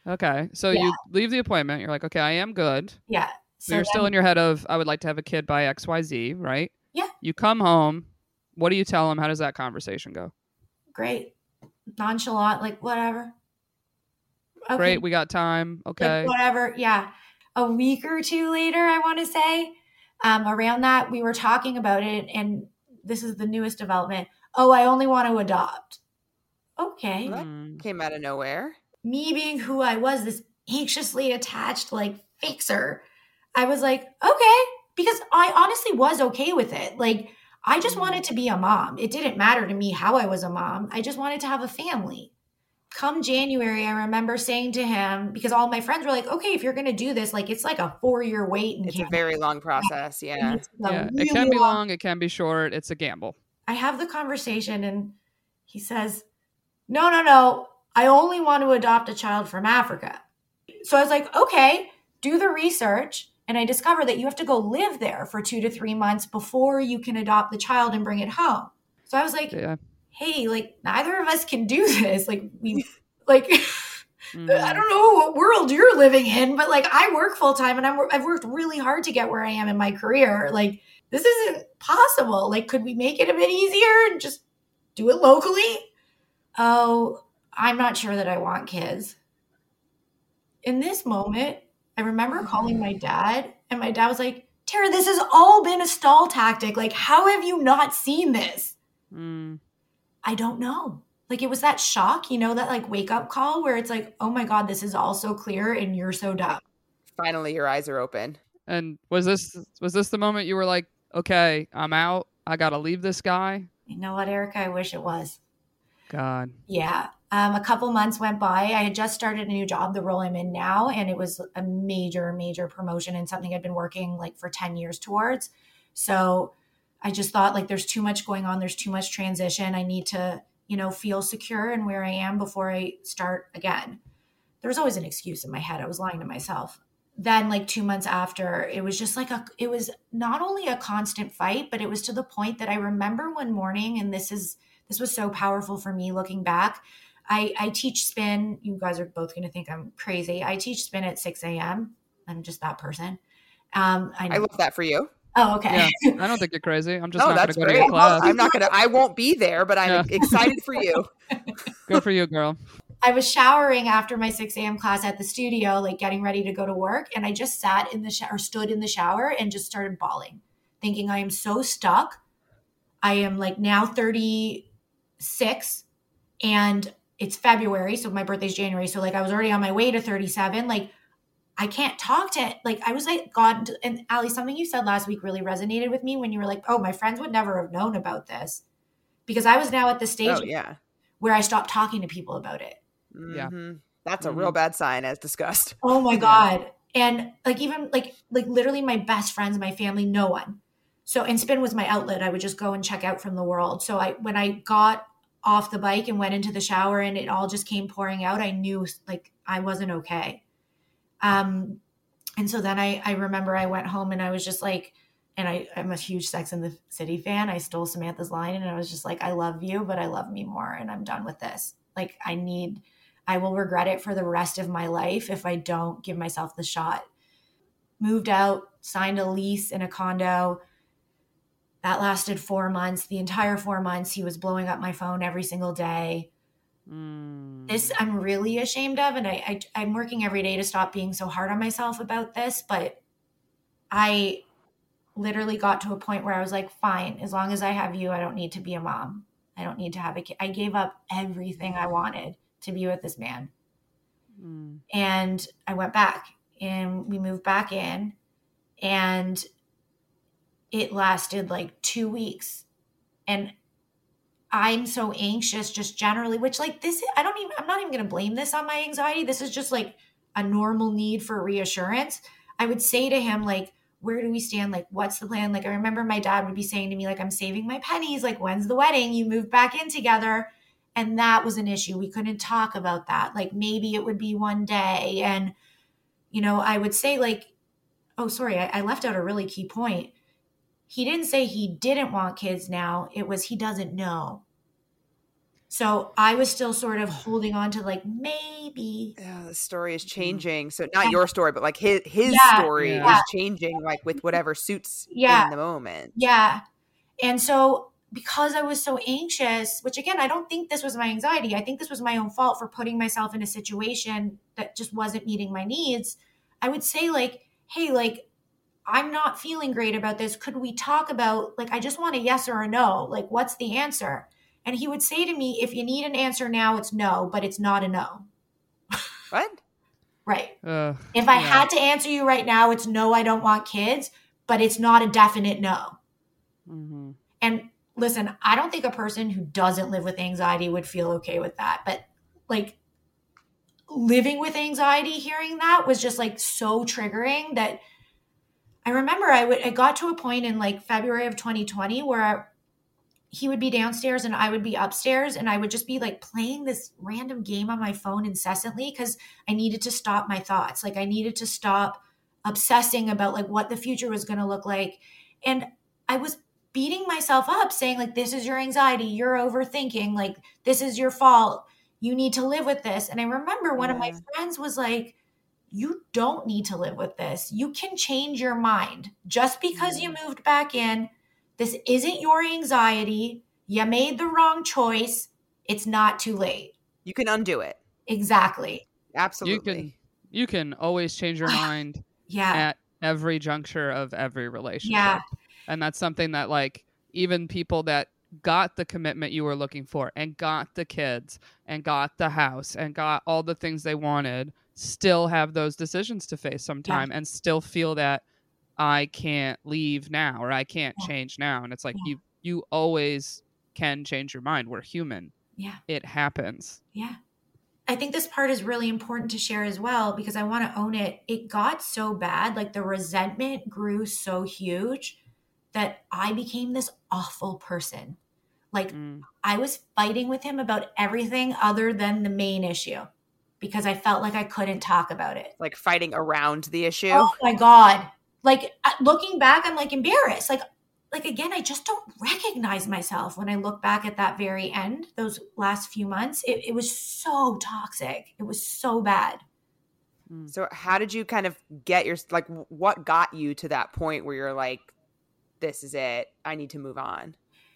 Okay. So Yeah. you leave the appointment. You're like, okay, I am good. Yeah. So you're still in your head of, I would like to have a kid by XYZ, right? Yeah. You come home. What do you tell him? How does that conversation go? great, nonchalant, like whatever. Okay, Great, we got time. like, Okay. whatever. Yeah. A week or two later, I want to say, um, around that, we were talking about it, and this is the newest development. Oh, I only want to adopt. Okay. What? Mm. Came out of nowhere. Me being who I was, this anxiously attached, like, fixer, I was like, okay, because I honestly was okay with it. Like, I just Mhm. wanted to be a mom. It didn't matter to me how I was a mom. I just wanted to have a family. Come January, I remember saying to him, because all my friends were like, okay, if you're going to do this, like, it's like a four year wait. in It's a very long process. Yeah. It's a Yeah, it can be long, it can be short. It's a gamble. I have the conversation and he says, No, no, no. I only want to adopt a child from Africa. So I was like, Okay, do the research. And I discovered that you have to go live there for two to three months before you can adopt the child and bring it home. So I was like, Yeah. Hey, like, neither of us can do this. Like, we, like, Mhm. I don't know what world you're living in, but like I work full time and I'm I've worked really hard to get where I am in my career. Like this isn't possible. Like could we make it a bit easier and just do it locally? Oh, I'm not sure that I want kids. In this moment, I remember calling my dad and my dad was like, "Tara, this has all been a stall tactic. Like how have you not seen this?" Mm. I don't know. Like it was that shock, you know, that like wake up call where it's like, oh my God, this is all so clear and you're so dumb. Finally, your eyes are open. And was this was this the moment you were like, okay, I'm out. I gotta leave this guy. You know what, Erica? I wish it was. God. Yeah. Um, a couple months went by. I had just started a new job, the role I'm in now, and it was a major, major promotion and something I'd been working like for 10 years towards. So I just thought like there's too much going on, there's too much transition. I need to, you know, feel secure in where I am before I start again. There was always an excuse in my head. I was lying to myself. Then like 2 months after, it was just like a it was not only a constant fight, but it was to the point that I remember one morning and this is this was so powerful for me looking back. I, I teach spin. You guys are both going to think I'm crazy. I teach spin at 6 a.m. I'm just that person. Um, I, I love that for you. Oh, okay. Yeah. I don't think you're crazy. I'm just oh, not gonna go great. to your class. I'm not gonna. I won't be there, but I'm Yeah. excited for you. Good for you, girl. I was showering after my 6 a.m. class at the studio, like getting ready to go to work. And I just sat in the shower, or stood in the shower and just started bawling, thinking I am so stuck. I am like now 36 and it's February. So my birthday's January. So like I was already on my way to 37. Like I can't talk to like I was like God and Ali, something you said last week really resonated with me when you were like, oh, my friends would never have known about this. Because I was now at the stage Oh yeah. where I stopped talking to people about it. Yeah. Mhm. That's a real bad sign, as discussed. Oh my god. And like even like like literally my best friends, my family, no one. So and spin was my outlet. I would just go and check out from the world. So I when I got off the bike and went into the shower and it all just came pouring out, I knew like I wasn't okay. Um and so then I I remember I went home and I was just like and I, I'm a huge Sex in the City fan. I stole Samantha's line and I was just like, I love you, but I love me more and I'm done with this. Like I need I will regret it for the rest of my life if I don't give myself the shot. Moved out, signed a lease in a condo. That lasted four months. The entire four months, he was blowing up my phone every single day. Mm. This I'm really ashamed of, and I, I I'm working every day to stop being so hard on myself about this. But I literally got to a point where I was like, fine, as long as I have you, I don't need to be a mom. I don't need to have a kid. I gave up everything I wanted to be with this man. Mm. and I went back and we moved back in and it lasted like 2 weeks and I'm so anxious just generally which like this I don't even I'm not even going to blame this on my anxiety. This is just like a normal need for reassurance. I would say to him like where do we stand? Like what's the plan? Like I remember my dad would be saying to me like I'm saving my pennies. Like when's the wedding? You move back in together. And that was an issue. We couldn't talk about that. Like maybe it would be one day. And you know i would say like oh sorry I, I left out a really key point he didn't say he didn't want kids now it was he doesn't know so i was still sort of holding on to like maybe Yeah, the story is mm-hmm. changing. So not your story, but like his his Yeah, story yeah. is changing, like with whatever suits Yeah. in the moment. Yeah. And so because I was so anxious, which again, I don't think this was my anxiety. I think this was my own fault for putting myself in a situation that just wasn't meeting my needs. I would say, like, hey, like, I'm not feeling great about this. Could we talk about, like, I just want a yes or a no? Like, what's the answer? And he would say to me, if you need an answer now, it's no, but it's not a no. What? Right. Uh, If I yeah. had to answer you right now, it's no, I don't want kids, but it's not a definite no. mhm. And listen, I don't think a person who doesn't live with anxiety would feel okay with that. But like living with anxiety, hearing that was just like so triggering that I remember I would I got to a point in like February of 2020 where I, he would be downstairs and I would be upstairs and I would just be like playing this random game on my phone incessantly because I needed to stop my thoughts. Like I needed to stop obsessing about like what the future was going to look like. And I was beating myself up saying like this is your anxiety, you're overthinking, like this is your fault. You need to live with this. And I remember one of my friends was like you don't need to live with this. You can change your mind. Just because you moved back in, this isn't your anxiety. You made the wrong choice. It's not too late. You can undo it. Exactly. Absolutely. You can you can always change your mind Yeah. at every juncture of every relationship. Yeah. And that's something that like even people that got the commitment you were looking for and got the kids and got the house and got all the things they wanted still have those decisions to face sometime and still feel that I can't leave now or I can't Yeah. change now and it's like Yeah. you you always can change your mind. We're human. Yeah. It happens. Yeah. I think this part is really important to share as well because I want to own it. It got so bad, like the resentment grew so huge that I became this awful person. Like Mm. I was fighting with him about everything other than the main issue because I felt like I couldn't talk about it. Like fighting around the issue. Oh my god. Like uh, looking back I'm like embarrassed. Like like again I just don't recognize myself when I look back at that very end, those last few months. It, it was so toxic. It was so bad. So how did you kind of get your like what got you to that point where you're like this is it. I need to move on.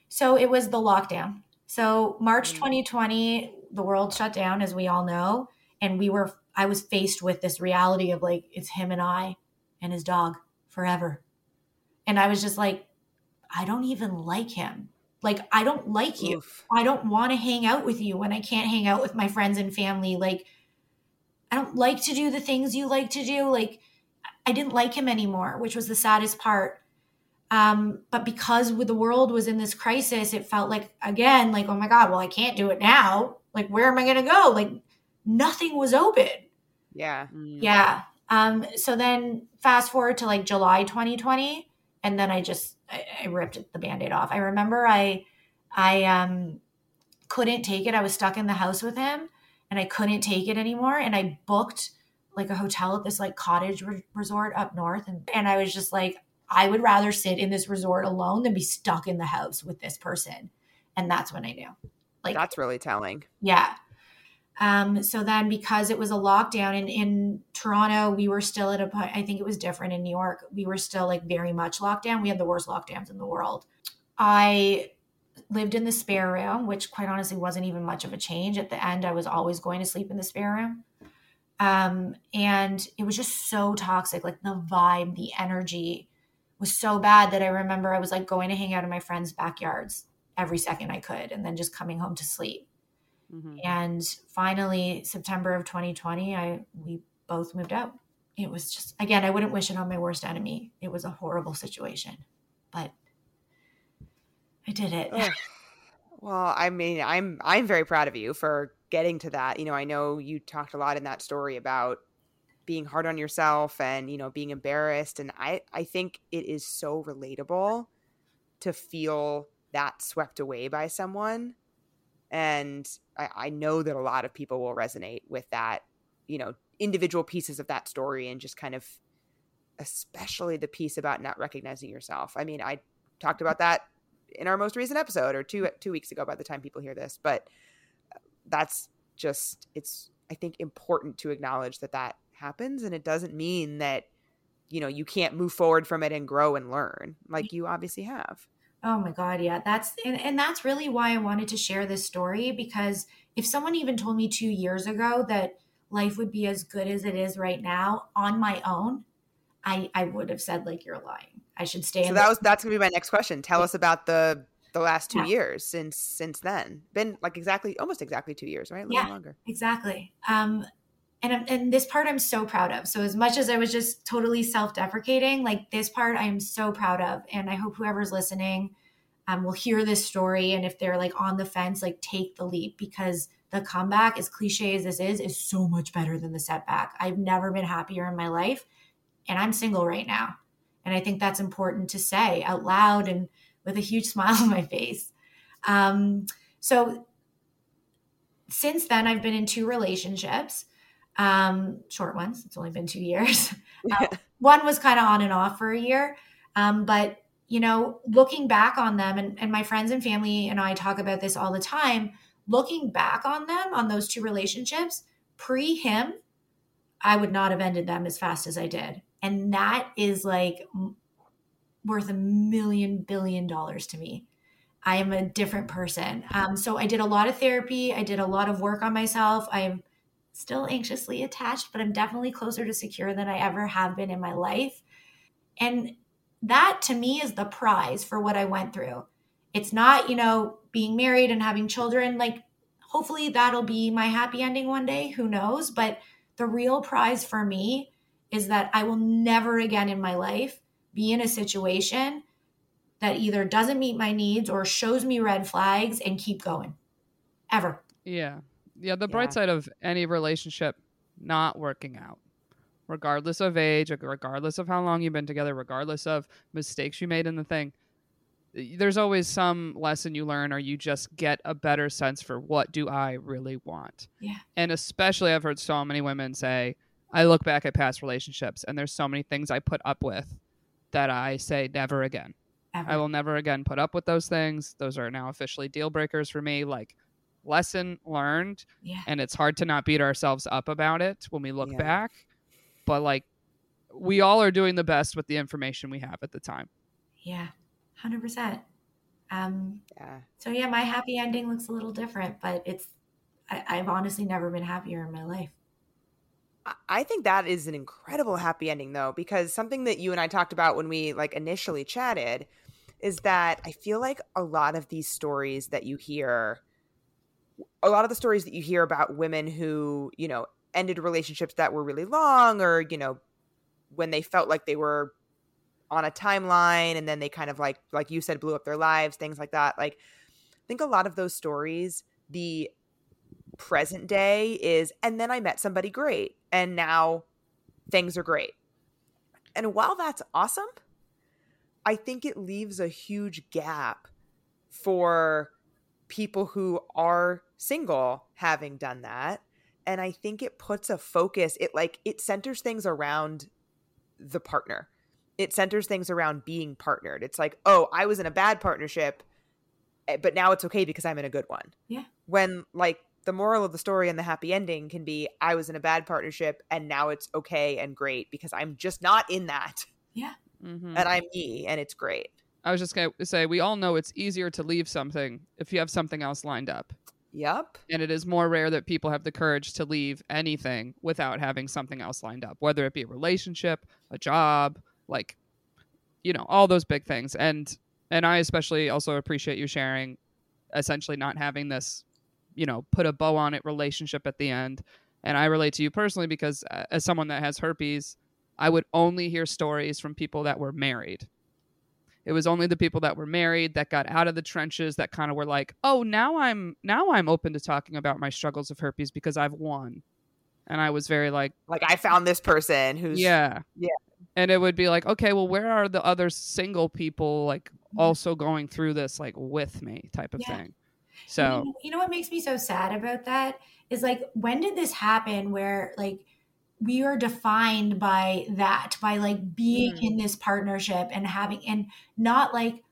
So it was the lockdown. So March Mm. 2020, the world shut down, as we all know, and we were. I was faced with this reality of like it's him and I and his dog forever, and I was just like, I don't even like him. Like I don't like you. Oof. I don't want to hang out with you when I can't hang out with my friends and family. Like, I don't like to do the things you like to do. Like, I didn't like him anymore, which was the saddest part. Um, but because with the world was in this crisis, it felt like again, like, oh my God, well, I can't do it now. Like, where am I gonna go? Like, nothing was open. Yeah. Mm. Yeah. Um, so then fast forward to like July 2020, and then I just I, I ripped the band-aid off. I remember I I um couldn't take it. I was stuck in the house with him and I couldn't take it anymore. And I booked like a hotel at this like cottage re- resort up north. And, and I was just like, I would rather sit in this resort alone than be stuck in the house with this person. And that's when I knew. Like That's really telling. yeah. Um, so then because it was a lockdown in, in Toronto, we were still at a point, I think it was different in New York. We were still like very much locked down. We had the worst lockdowns in the world. I lived in the spare room, which quite honestly wasn't even much of a change. At the end, I was always going to sleep in the spare room. Um, and it was just so toxic. Like the vibe, the energy was so bad that I remember I was like going to hang out in my friends' backyards every second I could and then just coming home to sleep Mhm. and finally september of 2020 i we both moved out it was just again i wouldn't wish it on my worst enemy it was a horrible situation but i did it Ugh. Well, I mean, I'm I'm very proud of you for getting to that. You know, I know you talked a lot in that story about being hard on yourself and, you know, being embarrassed and I I think it is so relatable to feel that swept away by someone. And I, I know that a lot of people will resonate with that, you know, individual pieces of that story and just kind of especially the piece about not recognizing yourself. I mean, I talked about that in our most recent episode or two two weeks ago by the time people hear this but uh, that's just it's i think important to acknowledge that that happens and it doesn't mean that you know you can't move forward from it and grow and learn like you obviously have Oh my God. Yeah. That's, and, and that's really why I wanted to share this story because if someone even told me two years ago that life would be as good as it is right now on my own, I, I would have said like, you're lying. I should stay. So that was, that's gonna be my next question. Tell us about the, the last two yeah. years since, since then been like exactly, almost exactly two years, right? A little yeah, longer. Exactly. Um, and and this part I'm so proud of. So as much as I was just totally self-deprecating, like this part I am so proud of, and I hope whoever's listening um, will hear this story, and if they're like on the fence, like take the leap because the comeback, as cliche as this is, is so much better than the setback. I've never been happier in my life, and I'm single right now, and I think that's important to say out loud and with a huge smile on my face. Um, so since then, I've been in two relationships um, short ones. It's only been two years. Uh, one was kind of on and off for a year. Um, but, you know, looking back on them, and, and my friends and family and I talk about this all the time, looking back on them, on those two relationships, pre him, I would not have ended them as fast as I did. And that is like worth a million billion dollars to me. I am a different person. Um, so I did a lot of therapy. I did a lot of work on myself. I'm still anxiously attached, but I'm definitely closer to secure than I ever have been in my life. And that to me is the prize for what I went through. It's not, you know, being married and having children. Like, hopefully that'll be my happy ending one day. Who knows? But the real prize for me is that I will never again in my life be in a situation that either doesn't meet my needs or shows me red flags and keep going. Ever. Yeah yeah, the bright yeah. side of any relationship not working out, regardless of age, regardless of how long you've been together, regardless of mistakes you made in the thing, there's always some lesson you learn or you just get a better sense for what do I really want. Yeah. And especially I've heard so many women say, I look back at past relationships and there's so many things I put up with that I say never again. Ever. I will never again put up with those things. Those are now officially deal breakers for me. Like lesson learned yeah. and it's hard to not beat ourselves up about it when we look yeah. back. But like we all are doing the best with the information we have at the time. Yeah 100% um yeah. so yeah my happy ending looks a little different but it's I, i've honestly never been happier in my life. I think that is an incredible happy ending though because something that you and I talked about when we like initially chatted is that I feel like a lot of these stories that you hear a lot of the stories that you hear about women who, you know, ended relationships that were really long or, you know, when they felt like they were on a timeline and then they kind of like like you said blew up their lives, things like that. Like I think a lot of those stories the present day is and then I met somebody great and now things are great. And while that's awesome, I think it leaves a huge gap for people who are single having done that. And i think it puts a focus it like it centers things around the partner. It centers things around being partnered. It's like oh i was in a bad partnership eh, but now it's okay because i'm in a good one. Yeah. When like the moral of the story and the happy ending can be i was in a bad partnership and now it's okay and great because i'm just not in that. Yeah. Mm-hmm. and i'm me and it's great I was just going to say, we all know it's easier to leave something if you have something else lined up. Yep. And it is more rare that people have the courage to leave anything without having something else lined up, whether it be a relationship, a job, like, you know, all those big things. And, and I especially also appreciate you sharing essentially not having this, you know, put a bow on it relationship at the end. And I relate to you personally because uh, as someone that has herpes, I would only hear stories from people that were married it was only the people that were married that got out of the trenches that kind of were like, "Oh, now I'm now I'm open to talking about my struggles of herpes because I've won." And I was very like like I found this person who's Yeah. Yeah. And it would be like, "Okay, well where are the other single people like mm-hmm. also going through this like with me type of yeah. thing?" So, you know, you know what makes me so sad about that is like when did this happen where like we are defined by that by like being mm. in this partnership and having and not like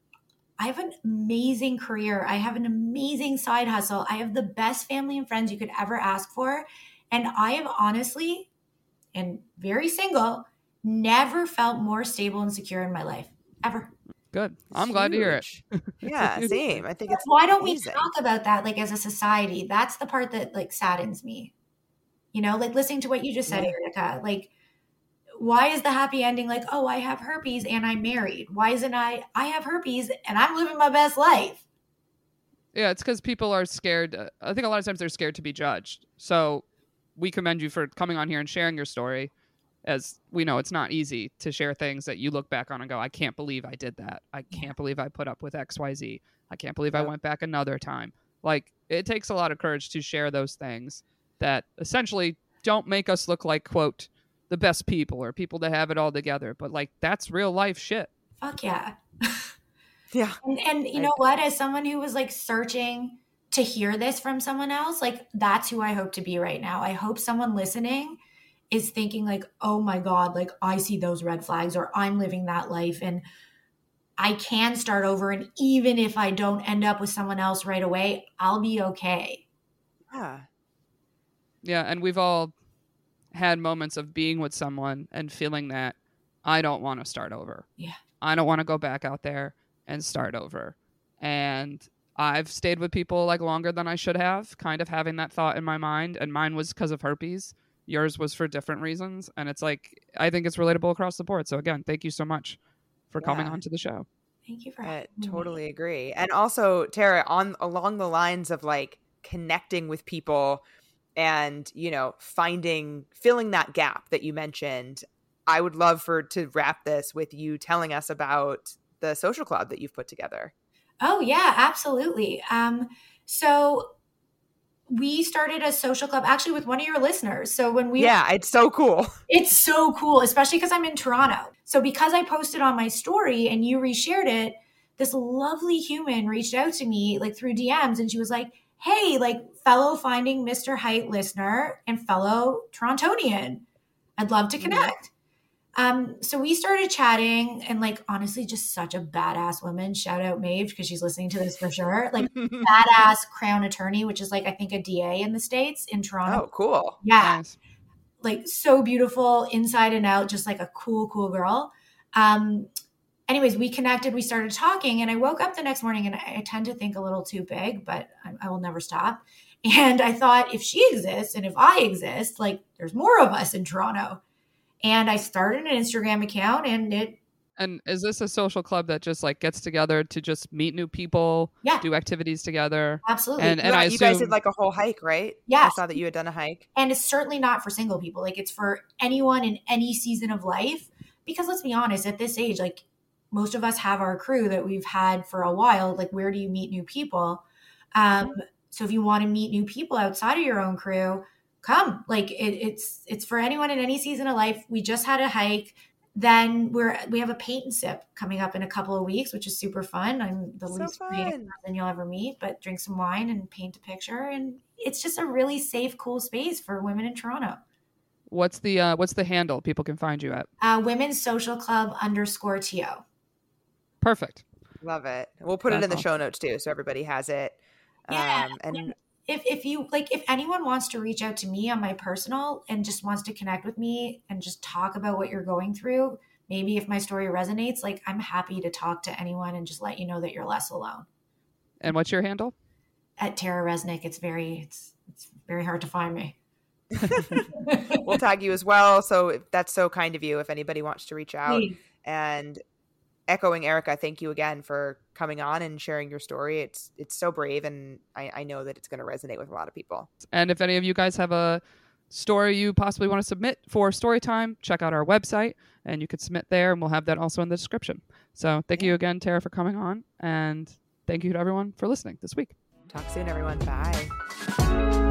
I have an amazing career. I have an amazing side hustle. I have the best family and friends you could ever ask for. And I have honestly and very single never felt more stable and secure in my life ever. Good. I'm glad to hear it. yeah, same. I think it's Why don't we talk about that like as a society? That's the part that like saddens me. You know, like listening to what you just said, Yeah. Erica. Like, why is the happy ending like, oh, I have herpes and I'm married? Why isn't I I have herpes and I'm living my best life? Yeah, it's because people are scared. uh, I think a lot of times they're scared to be judged. So we commend you for coming on here and sharing your story. As we know, it's not easy to share things that you look back on and go, I can't believe I did that. I can't believe I put up with XYZ. I can't believe I went back another time. Like, it takes a lot of courage to share those things that essentially don't make us look like, quote, the best people or people that have it all together. But, like, that's real life shit. Fuck yeah. Yeah. And, and you I- know what? As someone who was like searching to hear this from someone else, like that's who I hope to be right now. I hope someone listening is thinking like, "Oh my god, like I see those red flags or I'm living that life and I can start over and even if I don't end up with someone else right away, I'll be okay." Yeah. Yeah, and we've all had moments of being with someone and feeling that I don't want to start over. Yeah. I don't want to go back out there and start over. And I've stayed with people like longer than I should have, kind of having that thought in my mind. And mine was because of herpes. Yours was for different reasons. And it's like, I think it's relatable across the board. So, again, thank you so much for coming on to the show. Thank you for I having me. totally agree. And also, Tara, on along the lines of like connecting with people and, you know, finding filling that gap that you mentioned, I would love for to wrap this with you telling us about the social club that you've put together. Oh yeah, absolutely. Um, so we started a social club actually with one of your listeners. So when we yeah, it's so cool. It's so cool, especially because I'm in Toronto. So because I posted on my story and you reshared it, this lovely human reached out to me like through DMs and she was like, "Hey, like fellow Finding Mr. Height listener and fellow Torontonian, I'd love to Mhm. connect." Um, so we started chatting and like honestly, just such a badass woman. Shout out Maeve because she's listening to this for sure. Like badass crown attorney, which is like I think a DA in the states in Toronto. oh, cool. Yeah, Nice. like so beautiful inside and out, just like a cool, cool girl. Um, anyways, we connected, we started talking, and I woke up the next morning and I, I tend to think a little too big, but I, I will never stop. And I thought, if she exists and if I exist, like there's more of us in Toronto. And I started an Instagram account and it, And is this a social club that just like gets together to just meet new people, yeah, do activities together? absolutely. And and Yeah, I you guys did like a whole hike, right? Yeah. I saw that you had done a hike. and it's certainly not for single people like it's for anyone in any season of life because let's be honest at this age like most of us have our crew that we've had for a while like where do you meet new people? Um so if you want to meet new people outside of your own crew come like it, it's it's for anyone in any season of life. We just had a hike. Then we're we have a paint and sip coming up in a couple of weeks which is super fun. I'm the So least creative person you'll ever meet but drink some wine and paint a picture and it's just a really safe cool space for women in toronto. What's the uh, what's the handle people can find you at? uh, women's social club underscore to Perfect. Love it. We'll put it in the awesome. show notes too, so everybody has it. Yeah, Um, and if if you like if anyone wants to reach out to me on my personal and just wants to connect with me and just talk about what you're going through maybe if my story resonates like i'm happy to talk to anyone and just let you know that you're less alone And what's your handle? at tara resnick it's very it's it's very hard to find me we'll tag you as well. So if- that's so kind of you. If anybody wants to reach out, Please. and echoing Erica, thank you again for coming on and sharing your story. It's it's so brave, and I, I know that it's going to resonate with a lot of people. And if any of you guys have a story you possibly want to submit for story time, check out our website and you could submit there and we'll have that also in the description. So thank you again, Tara, for coming on. And thank you to everyone for listening this week. Talk soon, everyone. Bye.